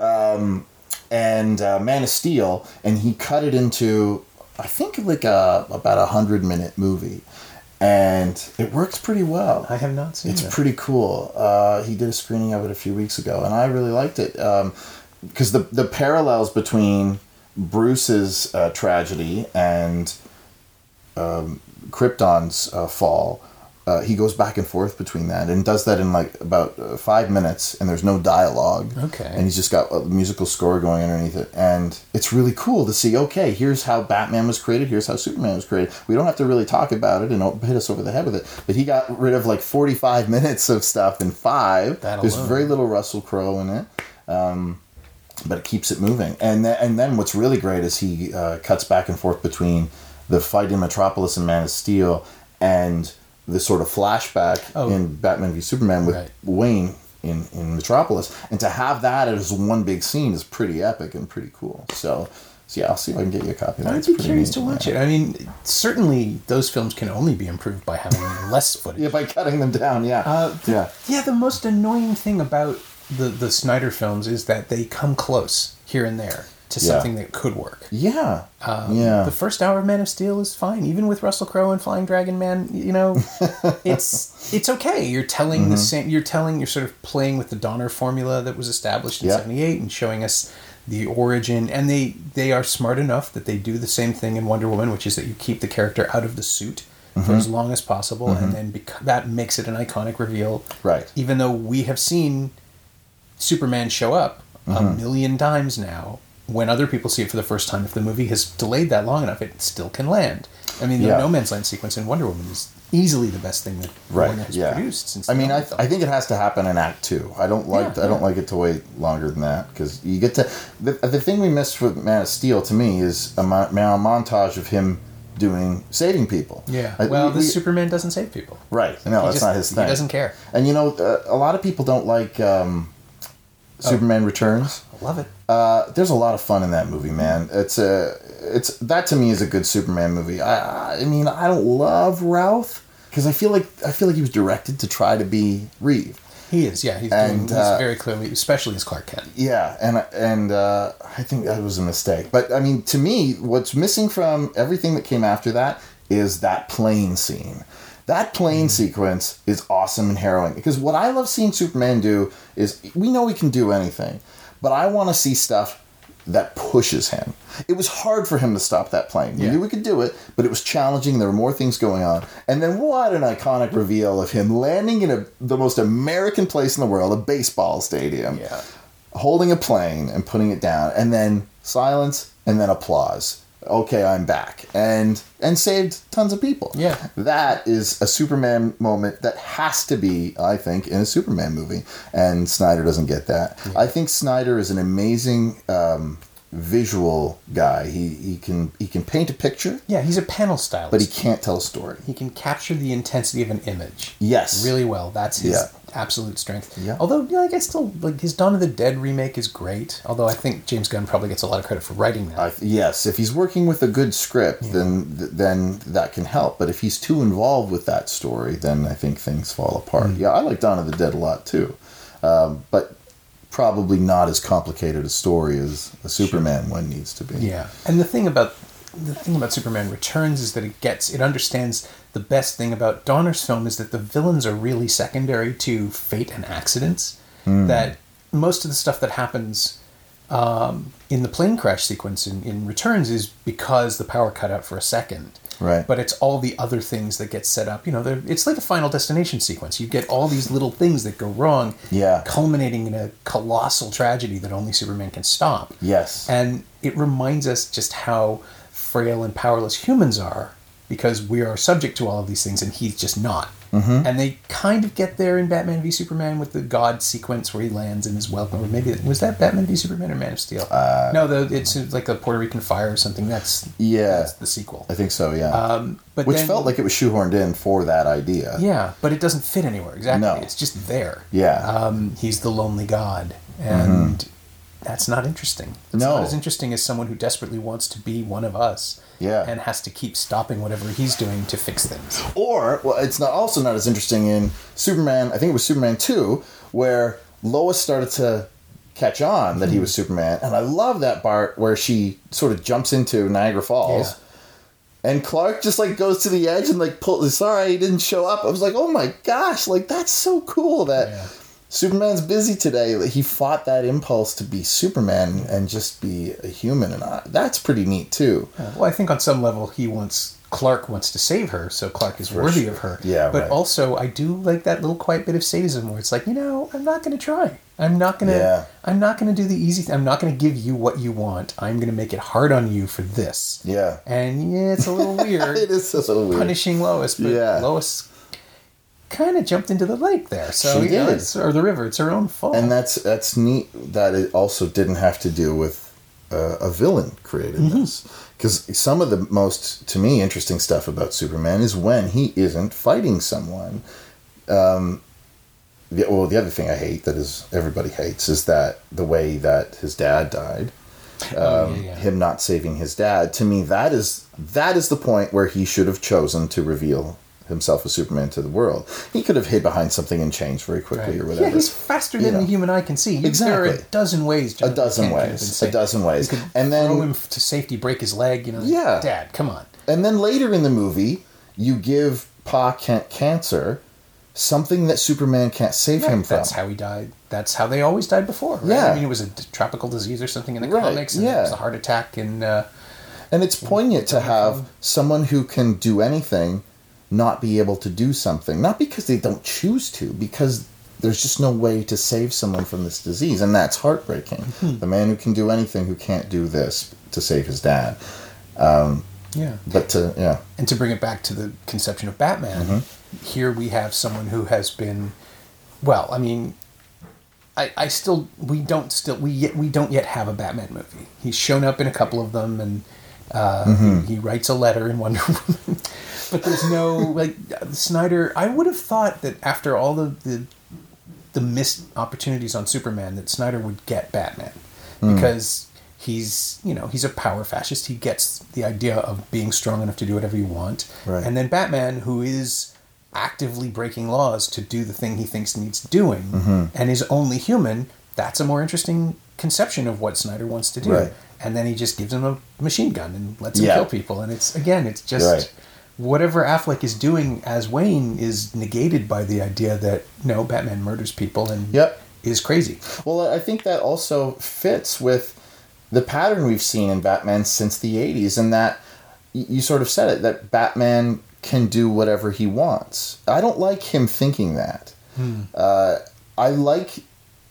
[laughs] and uh, Man of Steel, and he cut it into I think like a about a hundred minute movie, and it works pretty well. I have not seen it. It's it. pretty cool. Uh, he did a screening of it a few weeks ago, and I really liked it because the the parallels between Bruce's uh, tragedy and um, Krypton's uh, fall. Uh, he goes back and forth between that and does that in like about uh, five minutes, and there's no dialogue. Okay. And he's just got a musical score going underneath it, and it's really cool to see. Okay, here's how Batman was created. Here's how Superman was created. We don't have to really talk about it and o- hit us over the head with it. But he got rid of like 45 [laughs] minutes of stuff in five. That There's alone. very little Russell Crowe in it but it keeps it moving. And then, and then what's really great is he uh, cuts back and forth between the fight in Metropolis and Man of Steel and the sort of flashback Oh. in Batman v Superman with Right. Wayne in, in Metropolis. And to have that as one big scene is pretty epic and pretty cool. So, so yeah, I'll see if I can get you a copy of that. I'd be curious neat, to watch yeah. it. I mean, certainly those films can only be improved by having [laughs] less footage. Yeah, by cutting them down, yeah. Uh, the- yeah. Yeah, the most annoying thing about the the Snyder films is that they come close here and there to Yeah. something that could work. Yeah. Um, yeah. The first hour of Man of Steel is fine, even with Russell Crowe and Flying Dragon Man. You know, [laughs] it's it's okay. You're telling Mm-hmm. the same. You're telling. You're sort of playing with the Donner formula that was established in Yeah. '78 and showing us the origin. And they they are smart enough that they do the same thing in Wonder Woman, which is that you keep the character out of the suit. Mm-hmm. For as long as possible, and then bec- that makes it an iconic reveal. Right. Even though we have seen Superman show up a million times now. When other people see it for the first time, if the movie has delayed that long enough, it still can land. I mean, the Yeah. No Man's Land sequence in Wonder Woman is easily the best thing that Right. Warner has yeah. produced since. I mean, I, th- I think it has to happen in Act Two. I don't like Yeah, I don't like it to wait longer than that because you get to the the thing we missed with Man of Steel to me is a, mo- a montage of him doing saving people. yeah. I- well, we- this we- Superman doesn't save people. right. No, He that's just- not his thing. He doesn't care. And you know, uh, a lot of people don't like um, Superman Returns. I love it. Uh, there's a lot of fun in that movie, man. It's a, it's that to me is a good Superman movie. I, I mean, I don't love Routh because I feel like I feel like he was directed to try to be Reeve. He is. Yeah. He's, And, doing, he's uh, very clearly, especially as Clark Kent. Yeah, and and uh, I think that was a mistake. But I mean, to me, what's missing from everything that came after that is that plane scene. That plane sequence is awesome and harrowing because what I love seeing Superman do is we know he can do anything, but I want to see stuff that pushes him. It was hard for him to stop that plane. We Yeah. knew we could do it, but it was challenging. There were more things going on. And then what an iconic reveal of him landing in a, the most American place in the world, a baseball stadium Yeah. holding a plane and putting it down and then silence and then applause okay i'm back and and saved tons of people Yeah. that is a superman moment that has to be i think in a superman movie and snyder doesn't get that i think snyder is an amazing um, visual guy he he can he can paint a picture Yeah. He's a panel stylist. but he can't tell a story he can capture the intensity of an image. yes really well. That's his Yeah. Absolute strength. Yeah. Although, yeah, like I still like his Dawn of the Dead remake is great. Although I think James Gunn probably gets a lot of credit for writing that. I, yes, if he's working with a good script, then th- then that can help. But if he's too involved with that story, then I think things fall apart. Hmm. Yeah, I like Dawn of the Dead a lot too, um, but probably not as complicated a story as a Superman one needs to be. yeah, and the thing about the thing about Superman Returns is that it gets it understands the best thing about Donner's film is that the villains are really secondary to fate and accidents. Hmm. That most of the stuff that happens um, in the plane crash sequence in, in Returns is because the power cut out for a second. Right. But it's all the other things that get set up. You know, it's like a final destination sequence. You get all these little things that go wrong, Yeah. culminating in a colossal tragedy that only Superman can stop. Yes. And it reminds us just how frail and powerless humans are because we are subject to all of these things and he's just not. Mm-hmm. And they kind of get there in Batman v Superman with the God sequence where he lands and is welcome. Or maybe was that Batman v Superman or Man of Steel? Uh, no, the, it's like a Puerto Rican fire or something. That's Yeah. that's the sequel. I think so. Yeah. Um, but Which then- felt like it was shoehorned in for that idea. yeah, but it doesn't fit anywhere exactly. No. It's just there. Yeah. Um, he's the lonely god, and that's not interesting. It's No. not as interesting as someone who desperately wants to be one of us. Yeah. And has to keep stopping whatever he's doing to fix things. Or well, it's not also not as interesting in Superman. I think it was Superman two, where Lois started to catch on that he hmm. was Superman, and I love that part where she sort of jumps into Niagara Falls. Yeah. And Clark just like goes to the edge and like pull. Sorry, he didn't show up. I was like, oh my gosh, like that's so cool that Yeah. Superman's busy today. He fought that impulse to be Superman and just be a human, and I, that's pretty neat too. Well, I think on some level he wants Clark wants to save her, so Clark is worthy sure. of her. Yeah, but right. also I do like that little quiet bit of sadism where it's like, you know, I'm not going to try. I'm not going to. Yeah. I'm not going to do the easy. thing. I'm not going to give you what you want. I'm going to make it hard on you for this. Yeah, And yeah, it's a little [laughs] weird. it is a little weird. punishing Lois, but Yeah. Lois kind of jumped into the lake there. So She you know, did. or the river. It's her own fault. and that's that's neat that it also didn't have to do with uh, a villain created Mm-hmm. this because some of the most to me interesting stuff about superman is when he isn't fighting someone um, the, well the other thing i hate that is everybody hates is that the way that his dad died Oh, um, yeah, yeah. him not saving his dad to me that is that is the point where he should have chosen to reveal himself as superman to the world he could have hid behind something and changed very quickly Right. or whatever Yeah, he's faster You than know. the human eye can see. You- There are a dozen ways. a dozen Kent could have been ways a dozen ways You could and then throw him to safety, break his leg. You know, Yeah. Dad, come on. and then later in the movie you give pa Kent cancer something that superman can't save him from That's how he died. That's how they always died before. Right? Yeah. I mean, it was a tropical disease or something in the Right, comics, and yeah. it was a heart attack. And uh, and it's poignant to have someone who can do anything not be able to do something not because they don't choose to because there's just no way to save someone from this disease and that's heartbreaking Hmm. the man who can do anything who can't do this to save his dad yeah, but to yeah and to bring it back to the conception of Batman, Mm-hmm. here we have someone who has been, well, I mean, I, I still we don't still we yet we don't yet have a Batman movie. He's shown up in a couple of them, and uh, Mm-hmm. he, he writes a letter in Wonder Woman, [laughs] but there's no like Snyder. I would have thought that after all the the, the missed opportunities on Superman, that Snyder would get Batman Hmm. because he's you know he's a power fascist. He gets the idea of being strong enough to do whatever you want, Right. and then Batman, who is actively breaking laws to do the thing he thinks needs doing Mm-hmm. and is only human, that's a more interesting conception of what Snyder wants to do. Right. And then he just gives him a machine gun and lets him Yeah. kill people. And it's again, it's just Right. Whatever Affleck is doing as Wayne is negated by the idea that no, Batman murders people and Yep. is crazy. Well, I think that also fits with the pattern we've seen in Batman since the 80s, and that you sort of said it that Batman can do whatever he wants. I don't like him thinking that. Uh, I like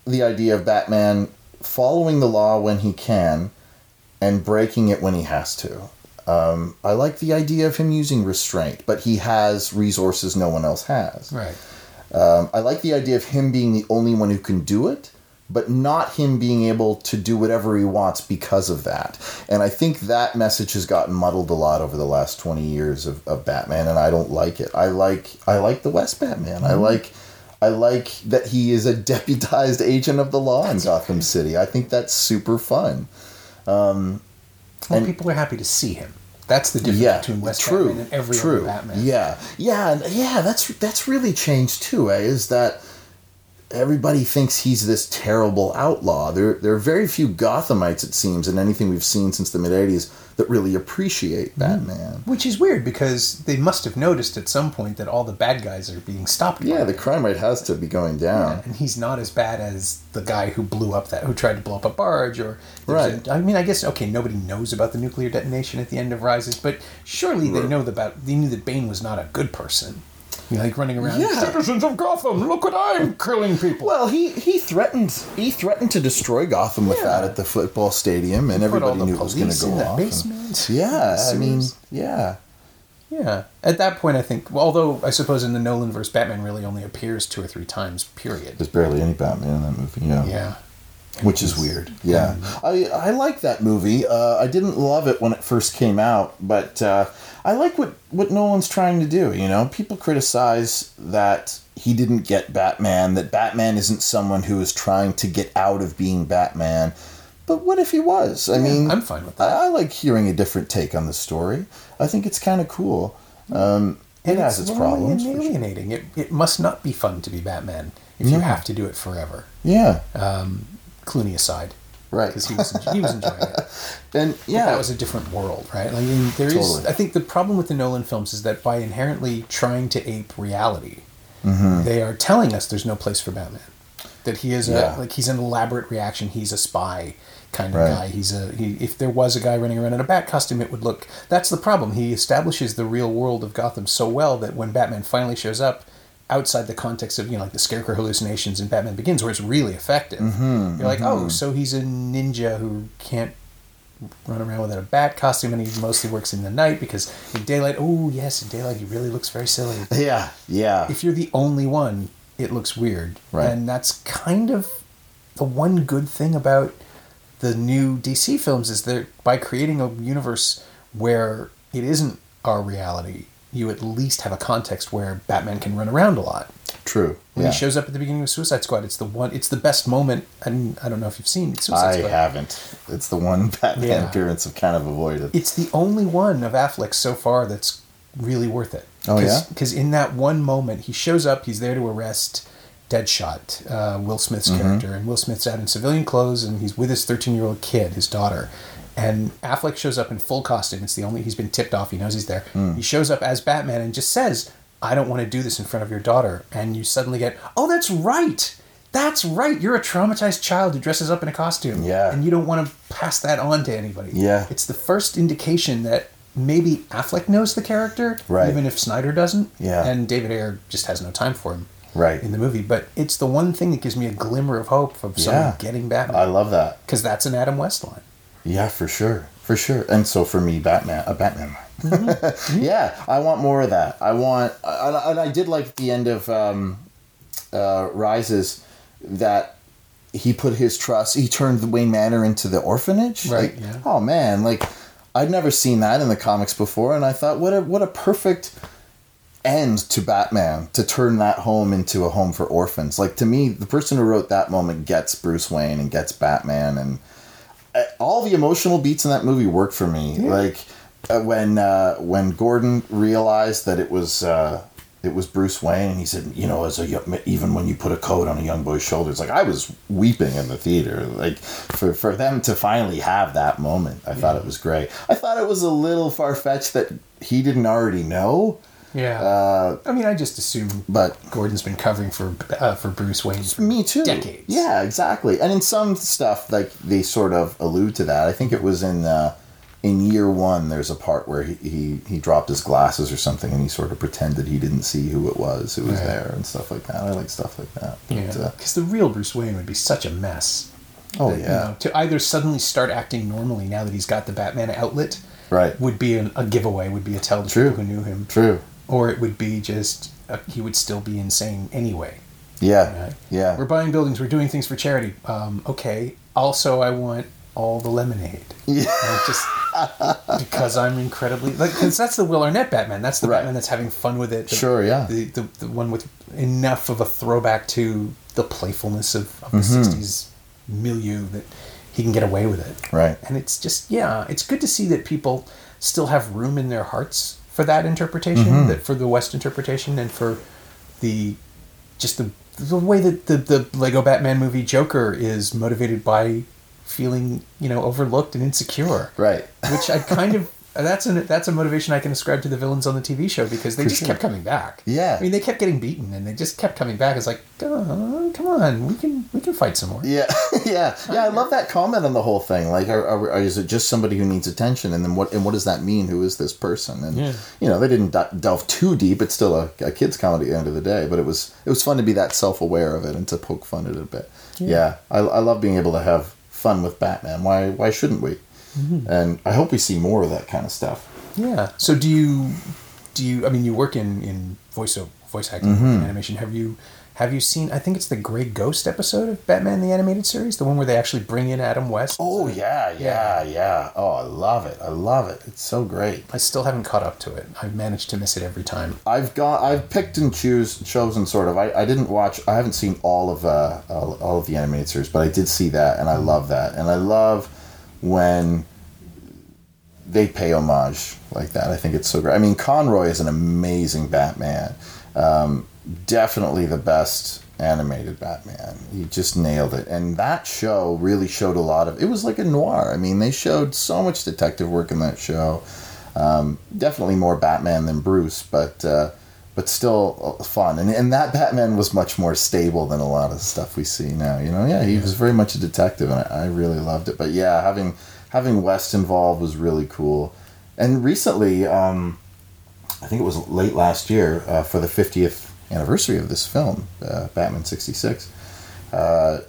the idea of Batman following the law when he can and breaking it when he has to. Um, I like the idea of him using restraint, but he has resources no one else has. Right. Um, I like the idea of him being the only one who can do it, but not him being able to do whatever he wants because of that. And I think that message has gotten muddled a lot over the last twenty years of, of Batman, and I don't like it. I like I like the West Batman. I like I like that he is a [laughs] deputized agent of the law in Gotham City. I think that's super fun. Well, And- people are happy to see him. That's the difference yeah, between West true, Batman and every true. other Batman. Yeah, yeah, yeah. That's that's really changed too. Eh? Is that everybody thinks he's this terrible outlaw? There there are very few Gothamites, it seems, in anything we've seen since the mid '80s that really appreciate mhm. Batman. Which is weird because they must have noticed at some point that all the bad guys are being stopped. by Yeah, him. the crime rate has to be going down. and he's not as bad as the guy who blew up that who tried to blow up a barge or Right. a- I mean, I guess okay, nobody knows about the nuclear detonation at the end of Rises, but surely they know about they knew that Bane was not a good person. You like running around, Yeah. citizens of Gotham, look what I'm killing people. Well, he, he threatened he threatened to destroy Gotham with Yeah. that at the football stadium, and everybody knew it was going to go in the off. basement. Yeah, I mean, yeah. Yeah, at that point, I think. Well, although I suppose in the Nolan verse, Batman really only appears two or three times. Period. There's barely any Batman in that movie. Yeah. Yeah. Which is weird. Yeah, I I like that movie. Uh, I didn't love it when it first came out, but uh, I like what what Nolan's trying to do. You know, people criticize that he didn't get Batman, that Batman isn't someone who is trying to get out of being Batman. but what if he was? I mean, I'm fine with that. I, I like hearing a different take on the story. I think it's kind of cool. Um, it has its lonely problems. for sure. alienating. It, it must not be fun to be Batman if you have to do it forever. Yeah, Um, Clooney aside, right. because he was he was enjoying it. [laughs] and yeah, that was a different world, right? Like I mean, there is. Totally. I think the problem with the Nolan films is that by inherently trying to ape reality, Mm-hmm. they are telling us there's no place for Batman. That he is Yeah. a like he's an elaborate reaction. He's a spy kind of Right. guy. He's a he. If there was a guy running around in a bat costume, it would look. That's the problem. He establishes the real world of Gotham so well that when Batman finally shows up. Outside the context of you know like the Scarecrow hallucinations in Batman Begins, where it's really effective, Mm-hmm, you're like, oh, so he's a ninja who can't run around without a bat costume, and he mostly works in the night because in daylight, oh yes, in daylight he really looks very silly. [laughs] yeah, yeah. If you're the only one, it looks weird, Right. and that's kind of the one good thing about the new DC films is that by creating a universe where it isn't our reality, you at least have a context where Batman can run around a lot. True. When Yeah. he shows up at the beginning of Suicide Squad, it's the one. It's the best moment, and I don't know if you've seen Suicide I Squad. haven't. It's the one [laughs] Batman Yeah. appearance I've kind of avoided. It's the only one of Affleck's so far that's really worth it. Oh, yeah? Because in that one moment, he shows up. He's there to arrest Deadshot, uh, Will Smith's Mm-hmm. character, and Will Smith's out in civilian clothes, and he's with his 13 year old kid, his daughter. And Affleck shows up in full costume. It's the only he's been tipped off. He knows he's there. Hmm. He shows up as Batman and just says, "I don't want to do this in front of your daughter." And you suddenly get, "Oh, that's right." That's right. You're a traumatized child who dresses up in a costume. Yeah. And you don't want to pass that on to anybody. Yeah. It's the first indication that maybe Affleck knows the character, Right. even if Snyder doesn't. Yeah. And David Ayer just has no time for him Right. in the movie. But it's the one thing that gives me a glimmer of hope of someone Yeah. getting Batman. I love that. Because that's an Adam West line. Yeah, for sure, for sure. And so for me, Batman, a Batman. [laughs] yeah, I want more of that. I want, and I, did like the end of um, uh, Rises that he put his trust. He turned the Wayne Manor into the orphanage. Right, Like, yeah. Oh man, like I'd never seen that in the comics before, and I thought, what a what a perfect end to Batman to turn that home into a home for orphans. Like to me, the person who wrote that moment gets Bruce Wayne and gets Batman, and uh, all the emotional beats in that movie work for me. Like uh, when uh, when Gordon realized that it was. Uh, it was Bruce Wayne, and he said, "You know, as a young, even when you put a coat on a young boy's shoulders, like I was weeping in the theater. Like for for them to finally have that moment, I thought it was great. I thought it was a little far fetched that he didn't already know, Yeah. uh, I mean, I just assume but Gordon's been covering for uh, for Bruce Wayne. For, me too. Decades. Yeah, exactly. And in some stuff, like they sort of allude to that. I think it was in uh, in year one. There's a part where he, he he dropped his glasses or something, and he sort of pretended he didn't see who it was who was Right. there and stuff like that. I like stuff like that. But, yeah. uh, Because the real Bruce Wayne would be such a mess. oh that, you yeah, know, to either suddenly start acting normally now that he's got the Batman outlet right. would be an, a giveaway, would be a tell to True. people who knew him. True. Or it would be just, uh, he would still be insane anyway. Yeah. Right? Yeah. We're buying buildings, we're doing things for charity. Um, okay. Also, I want all the lemonade. [laughs] Yeah. Just because I'm incredibly like because that's the Will Arnett Batman. That's the Right. Batman that's having fun with it. The- Sure, yeah. The, the the one with enough of a throwback to the playfulness of, of the Mm-hmm. '60s milieu that he can get away with it. Right. And it's just yeah, it's good to see that people still have room in their hearts for that interpretation, Mm-hmm. that for the West interpretation, and for the just the the way that the the Lego Batman movie Joker is motivated by feeling you know overlooked and insecure, Right. which I kind of. That's an that's a motivation I can ascribe to the villains on the TV show because they For just sure. kept coming back. Yeah. I mean they kept getting beaten and they just kept coming back. It's like, oh, come on, we can we can fight some more. Yeah, [laughs] yeah, yeah. I love that comment on the whole thing. Like, are, are, are- is it just somebody who needs attention, and then what? And what does that mean? Who is this person? And Yeah. you know, they didn't de- delve too deep. It's still a, a kids' comedy at the end of the day, but it was it was fun to be that self aware of it and to poke fun at it a bit. Yeah, I, I love being able to have fun with Batman. Why why shouldn't we? And I hope we see more of that kind of stuff. Yeah. So do you do you? I mean, you work in in voice voice acting Mm-hmm. animation. Have you Have you seen? I think it's the Gray Ghost episode of Batman the Animated Series, the one where they actually bring in Adam West. Oh yeah, yeah, yeah. Oh, I love it. I love it. It's so great. I still haven't caught up to it. I've managed to miss it every time. I've got. I've picked and choose chosen sort of. I, I didn't watch. I haven't seen all of uh all, all of the animated series, but I did see that, and I love that, and I love when they pay homage like that. I think it's so great. I mean, Conroy is an amazing Batman. Um, definitely the best animated Batman. He just nailed it. And that show really showed a lot of. It was like a noir. I mean, they showed so much detective work in that show. Um, definitely more Batman than Bruce, but uh, but still uh, fun. And and that Batman was much more stable than a lot of stuff we see now. You know, yeah, he was very much a detective, and I, I really loved it. But yeah, having having West involved was really cool. And recently, um, I think it was late last year uh, for the 50th anniversary of this film, uh, Batman 66, uh,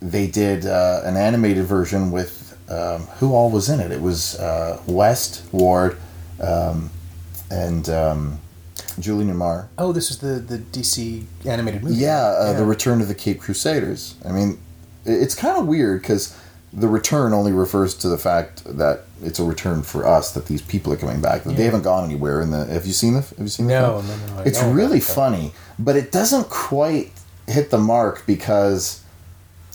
they did uh, an animated version with um, who all was in it. It was uh, West, Ward, um, and um, Julie Newmar. Oh, this is the, the DC animated movie. Yeah, uh, The Return of the Caped Crusaders. I mean, it's kind of weird because the return only refers to the fact that it's a return for us that these people are coming back. That They haven't gone anywhere. In the have you seen the have you seen the No, film? no, no, I It's really funny, but it doesn't quite hit the mark because,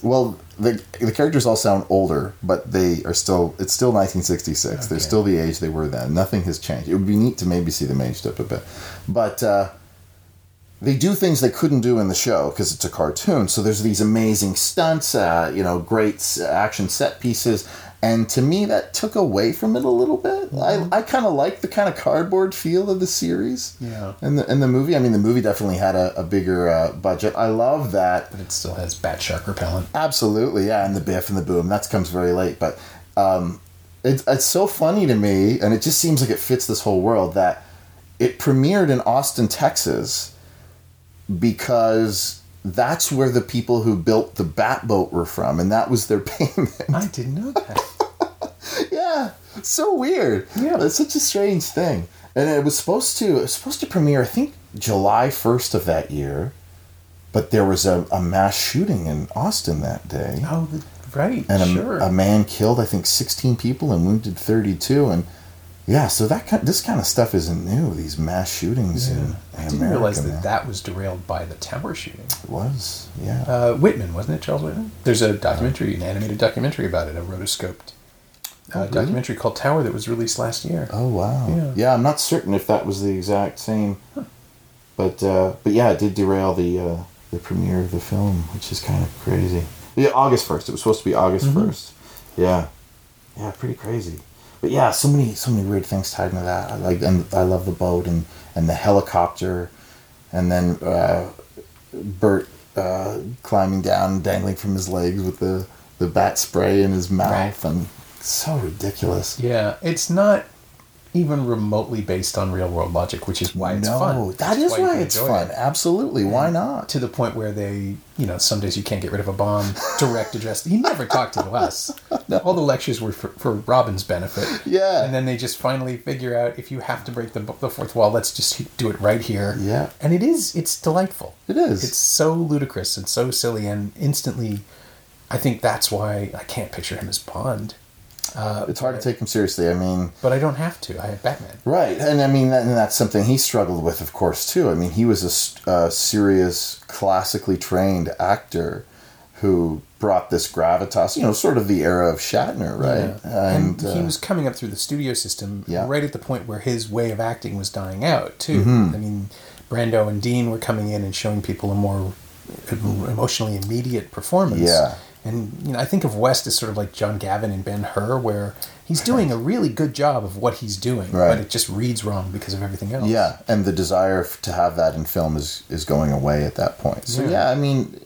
well, the the characters all sound older, but they are still. It's still 1966. They're still the age they were then. Nothing has changed. It would be neat to maybe see them aged up a bit, but. uh they do things they couldn't do in the show because it's a cartoon. So there's these amazing stunts, uh, you know, great action set pieces. And to me, that took away from it a little bit. I, I kind of like the kind of cardboard feel of the series. Yeah. And the, and the movie, I mean, the movie definitely had a, a bigger uh, budget. I love that. But it still has Bat Shark repellent. Absolutely, yeah. And the biff and the boom, that comes very late. But um, it's, it's so funny to me, and it just seems like it fits this whole world that it premiered in Austin, Texas, because that's where the people who built the bat boat were from, and that was their [laughs] payment. I didn't know that. [laughs] yeah, so weird. Yeah. it's such a strange thing. And it was supposed to it was supposed to premiere, I think, July first of that year, but there was a, a mass shooting in Austin that day. oh, the, right. and a, sure. a man killed I think 16 people and wounded 32 and yeah so that kind this kind of stuff isn't new these mass shootings in, in I didn't America realize that man. that was derailed by the tower shooting. It was yeah Uh, Whitman, wasn't it? Charles Whitman? There's a documentary, an animated documentary about it, a rotoscoped uh, Oh, really? documentary called Tower that was released last year. oh wow Yeah. yeah. I'm not certain if that was the exact same but uh, but yeah it did derail the uh, the premiere of the film which is kind of crazy yeah August 1st it was supposed to be August Mm-hmm. 1st yeah yeah pretty crazy but yeah so many so many weird things tied into that. I like and I love the boat and and the helicopter. And then uh, Bert uh, climbing down, dangling from his legs with the, the bat spray in his mouth, and so ridiculous. Yeah, it's not even remotely based on real world logic, which is why it's no, fun. that That's is you why it's fun. it. Absolutely, why not? To the point where they, you know, some days you can't get rid of a bomb. [laughs] Direct address. He never talked to us. [laughs] All the lectures were for, for Robin's benefit. Yeah. And then they just finally figure out if you have to break the, the fourth wall, let's just do it right here. Yeah. And it is, it's delightful. It is. It's so ludicrous and so silly, and instantly, I think that's why I can't picture him as Bond. Uh, It's hard to take him seriously. I mean, but I don't have to. I have Batman. right, and I mean, that, and that's something he struggled with, of course, too. I mean, he was a serious, classically trained actor who brought this gravitas. You know, sort of the era of Shatner, right? And, he uh, was coming up through the studio system Yeah. right at the point where his way of acting was dying out too. Mm-hmm. I mean, Brando and Dean were coming in and showing people a more emotionally immediate performance. Yeah. And you know, I think of West as sort of like John Gavin and Ben Hur, where he's doing a really good job of what he's doing, Right. but it just reads wrong because of everything else. Yeah, and the desire to have that in film is is going away at that point. So Yeah. yeah, I mean,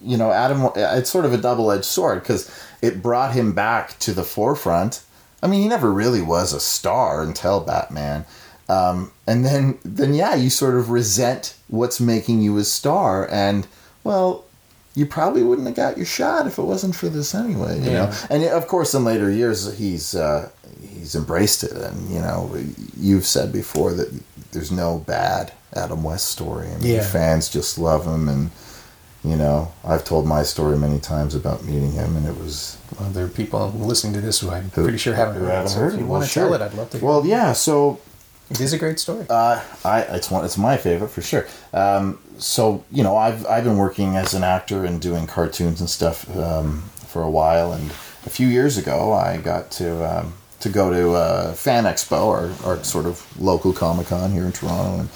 you know, Adam, it's sort of a double edged sword because it brought him back to the forefront. I mean, he never really was a star until Batman, um, and then then yeah, you sort of resent what's making you a star, and well. You probably wouldn't have got your shot if it wasn't for this anyway, you know. And of course, in later years, he's uh, he's embraced it, and you know, you've said before that there's no bad Adam West story. I mean, Yeah. fans just love him, and you know, I've told my story many times about meeting him, and it was Well, there are people listening to this who I'm Who- pretty sure haven't heard haven't So heard if it. you Well, want to sure. tell it, I'd love to. hear well, yeah. So it. Is a great story. Uh, I it's one it's my favorite for sure. Um, so you know I've I've been working as an actor and doing cartoons and stuff um, for a while, and a few years ago I got to um, to go to uh, Fan Expo, or, our sort of local Comic Con here in Toronto, and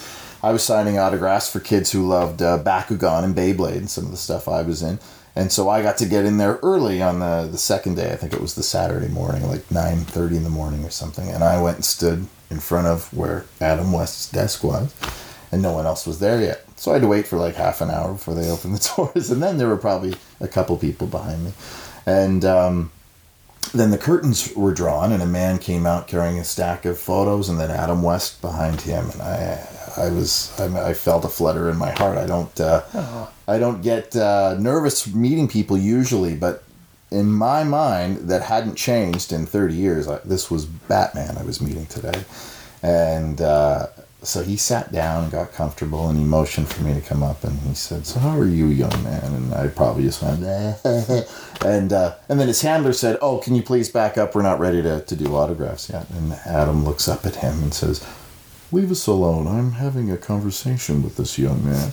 I was signing autographs for kids who loved uh, Bakugan and Beyblade and some of the stuff I was in. And so I got to get in there early on the, the second day. I think it was the Saturday morning, like nine thirty in the morning or something. And I went and stood in front of where Adam West's desk was, and no one else was there yet. So I had to wait for like half an hour before they opened the [laughs] doors, and then there were probably a couple people behind me, and um, then the curtains were drawn, and a man came out carrying a stack of photos, and then Adam West behind him, and I, I was, I, I felt a flutter in my heart. I don't, uh, I don't get uh, nervous meeting people usually, but in my mind, that hadn't changed in thirty years. I, this was Batman I was meeting today, and uh, so he sat down and got comfortable, and he motioned for me to come up, and he said, "So how are you, young man?" And I probably just went, [laughs] and uh, and then his handler said, "Oh, can you please back up? We're not ready to, to do autographs yet." And Adam looks up at him and says, "Leave us alone. I'm having a conversation with this young man."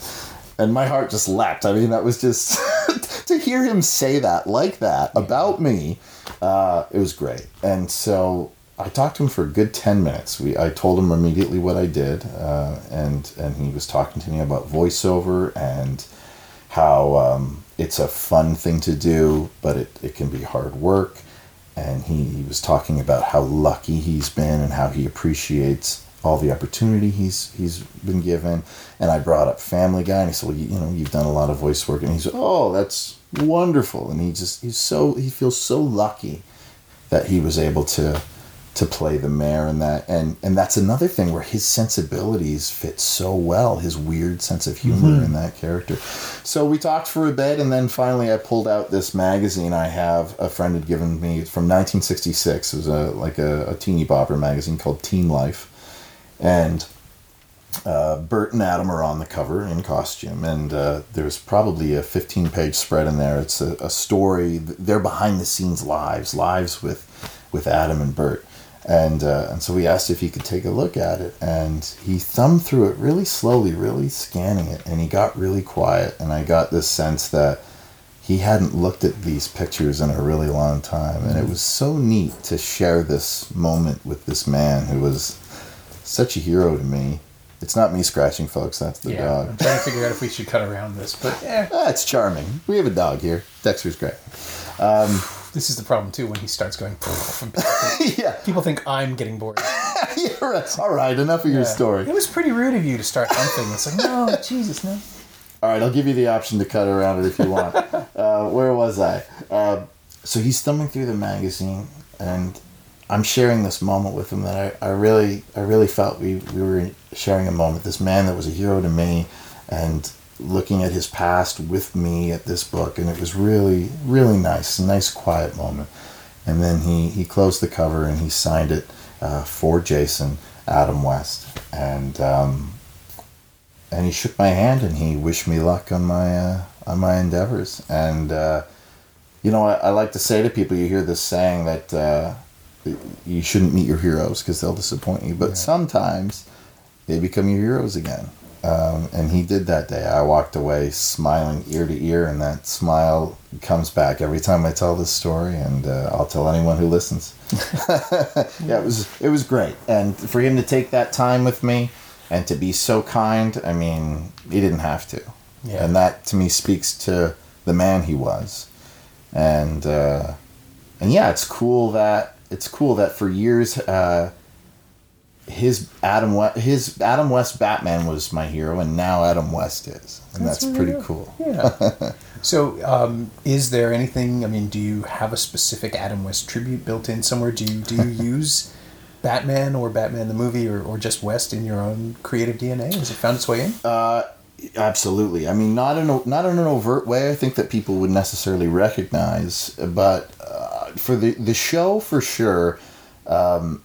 And my heart just leapt. I mean, that was just [laughs] to hear him say that like that about me. Uh, it was great. And so I talked to him for a good ten minutes. We I told him immediately what I did, uh, and and he was talking to me about voiceover and how um, it's a fun thing to do, but it, it can be hard work. And he, he was talking about how lucky he's been and how he appreciates all the opportunity he's he's been given. And I brought up Family Guy, and he said, "Well, you, you know, you've done a lot of voice work." And he said, "Oh, that's wonderful." And he just he's so he feels so lucky that he was able to to play the mayor and that and and that's another thing where his sensibilities fit so well his weird sense of humor mm-hmm. in that character so we talked for a bit and then finally i pulled out this magazine i have a friend had given me from 1966 it was a like a, a teeny bopper magazine called teen life and uh, Bert and Adam are on the cover in costume, and uh, there's probably a 15 page spread in there. It's a, a story, their behind the scenes lives, lives with, with Adam and Bert. And, uh, and so we asked if he could take a look at it, and he thumbed through it really slowly, really scanning it, and he got really quiet. And I got this sense that he hadn't looked at these pictures in a really long time, and it was so neat to share this moment with this man who was such a hero to me. It's not me scratching, folks. That's the yeah, dog. I'm trying to figure out if we should cut around this, but eh, [laughs] Ah, it's charming. We have a dog here. Dexter's great. this is the problem too when he starts going. and people think- yeah, People think I'm getting bored. [laughs] yeah, right. All right, enough of your story. It was pretty rude of you to start humping. It's like, no, [laughs] Jesus, no. All right, I'll give you the option to cut around it if you want. uh, where was I? Uh, so he's thumbing through the magazine, and I'm sharing this moment with him that I, I really, I really felt we, we were sharing a moment. This man that was a hero to me, and looking at his past with me at this book, and it was really, really nice, nice quiet moment. And then he, he closed the cover and he signed it uh, for Jason Adam West, and um, and he shook my hand and he wished me luck on my uh, on my endeavors. And uh, you know, I, I like to say to people, you hear this saying that uh, you shouldn't meet your heroes because they'll disappoint you, but sometimes they become your heroes again. Um, and he did that day. I walked away smiling ear to ear, and that smile comes back every time I tell this story, and uh, I'll tell anyone who listens. [laughs] yeah, it was it was great, and for him to take that time with me, and to be so kind. I mean, he didn't have to, Yeah. and that to me speaks to the man he was, and uh, and yeah, it's cool that it's cool that for years. Uh, his Adam West, his Adam West Batman was my hero, and now Adam West is, and that's, really pretty cool. Yeah. [laughs] so, um, is there anything? I mean, do you have a specific Adam West tribute built in somewhere? Do you do you [laughs] use Batman or Batman the movie or, or just West in your own creative DNA? Has it found its way in? Uh, absolutely. I mean, not in a, not in an overt way. I think that people would necessarily recognize, but uh, for the the show for sure. Um,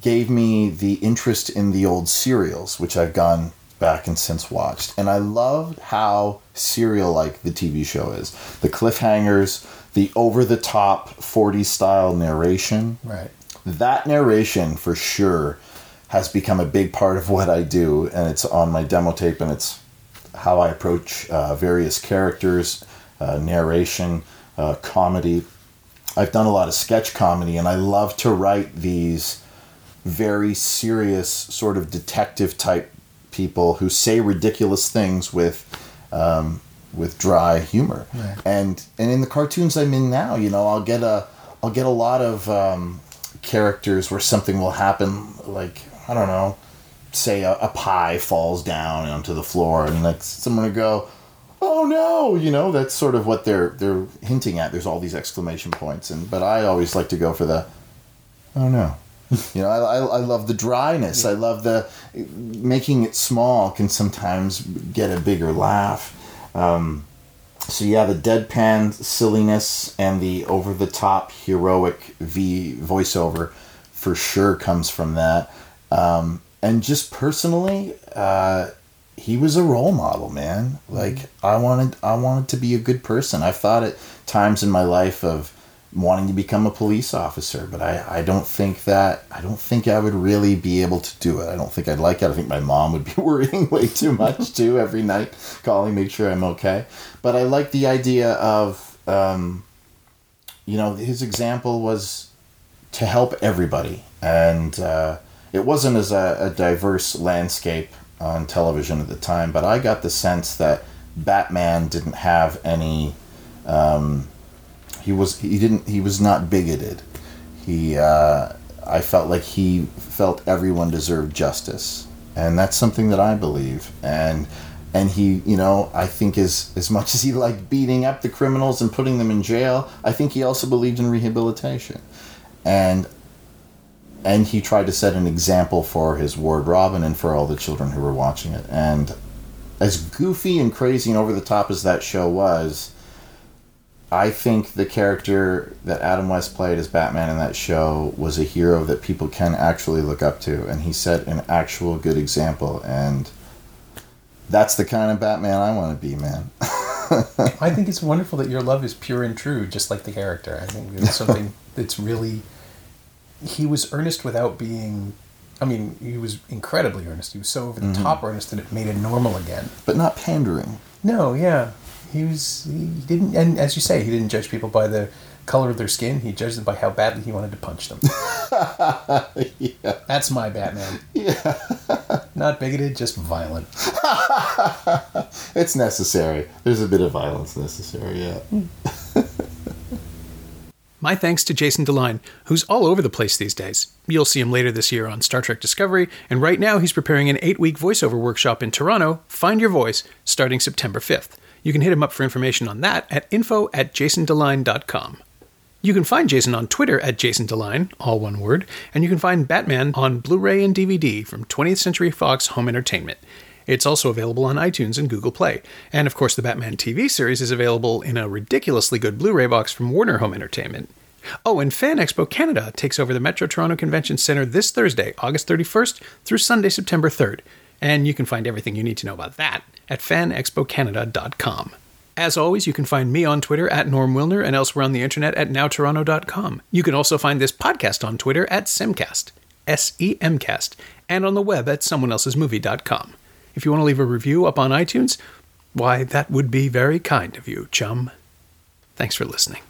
gave me the interest in the old serials, which I've gone back and since watched. And I loved how serial like the TV show is. The cliffhangers, the over the top 40 style narration. Right. That narration for sure has become a big part of what I do, and it's on my demo tape, and it's how I approach uh, various characters, uh, narration, uh, comedy. I've done a lot of sketch comedy, and I love to write these very serious, sort of detective type people who say ridiculous things with. Um, with dry humor, Right. and and in the cartoons I'm in now, you know, I'll get a I'll get a lot of um, characters where something will happen, like I don't know, say a, a pie falls down onto the floor, and like someone will go, "Oh no!" You know, that's sort of what they're they're hinting at. There's all these exclamation points, and but I always like to go for the, "Oh no." [laughs] You know, I, I, I love the dryness. I love the making it small can sometimes get a bigger laugh. Um, so yeah, the deadpan silliness and the over the top heroic V voiceover for sure comes from that. Um, and just personally, uh, he was a role model, man. Like I wanted, I wanted to be a good person. I've thought at times in my life of wanting to become a police officer, but I, I don't think that I don't think I would really be able to do it. I don't think I'd like it. I think my mom would be [laughs] worrying way too much [laughs] too every night, calling, make sure I'm okay. But I like the idea of, um, you know, his example was to help everybody, and uh, it wasn't as a, a diverse landscape on television at the time. But I got the sense that Batman didn't have any. Um, he was he didn't he was not bigoted. He uh, I felt like he felt everyone deserved justice, and that's something that I believe. And and he you know I think as as much as he liked beating up the criminals and putting them in jail, I think he also believed in rehabilitation, and and he tried to set an example for his ward Robin and for all the children who were watching it. And as goofy and crazy and over the top as that show was, I think the character that Adam West played as Batman in that show was a hero that people can actually look up to, and he set an actual good example. And that's the kind of Batman I want to be, man. [laughs] I think it's wonderful that your love is pure and true, just like the character. I think it's something [laughs] that's really. He was earnest without being. I mean, he was incredibly earnest. He was so over the mm-hmm. top earnest that it made it normal again. but not pandering. No, yeah, he was. He didn't, and as you say, he didn't judge people by the color of their skin. He judged them by how badly he wanted to punch them. [laughs] yeah. That's my Batman. Yeah. Not bigoted, just violent. [laughs] It's necessary. There's a bit of violence necessary, yeah. Hmm. My thanks to Jason DeLine, who's all over the place these days. You'll see him later this year on Star Trek Discovery, and right now he's preparing an eight week voiceover workshop in Toronto, Find Your Voice, starting September 5th. You can hit him up for information on that at info at jasondeline.com. You can find Jason on Twitter at jasondeline, all one word, and you can find Batman on Blu ray and DVD from 20th Century Fox Home Entertainment. It's also available on iTunes and Google Play. And of course, the Batman TV series is available in a ridiculously good Blu ray box from Warner Home Entertainment. Oh, and Fan Expo Canada takes over the Metro Toronto Convention Center this Thursday, August 31st through Sunday, September 3rd. And you can find everything you need to know about that at fanexpocanada.com. As always, you can find me on Twitter at Norm Wilner and elsewhere on the internet at nowtoronto.com. You can also find this podcast on Twitter at Semcast, S E M cast, and on the web at someoneelsesmovie.com. If you want to leave a review up on iTunes, why, that would be very kind of you, chum. Thanks for listening.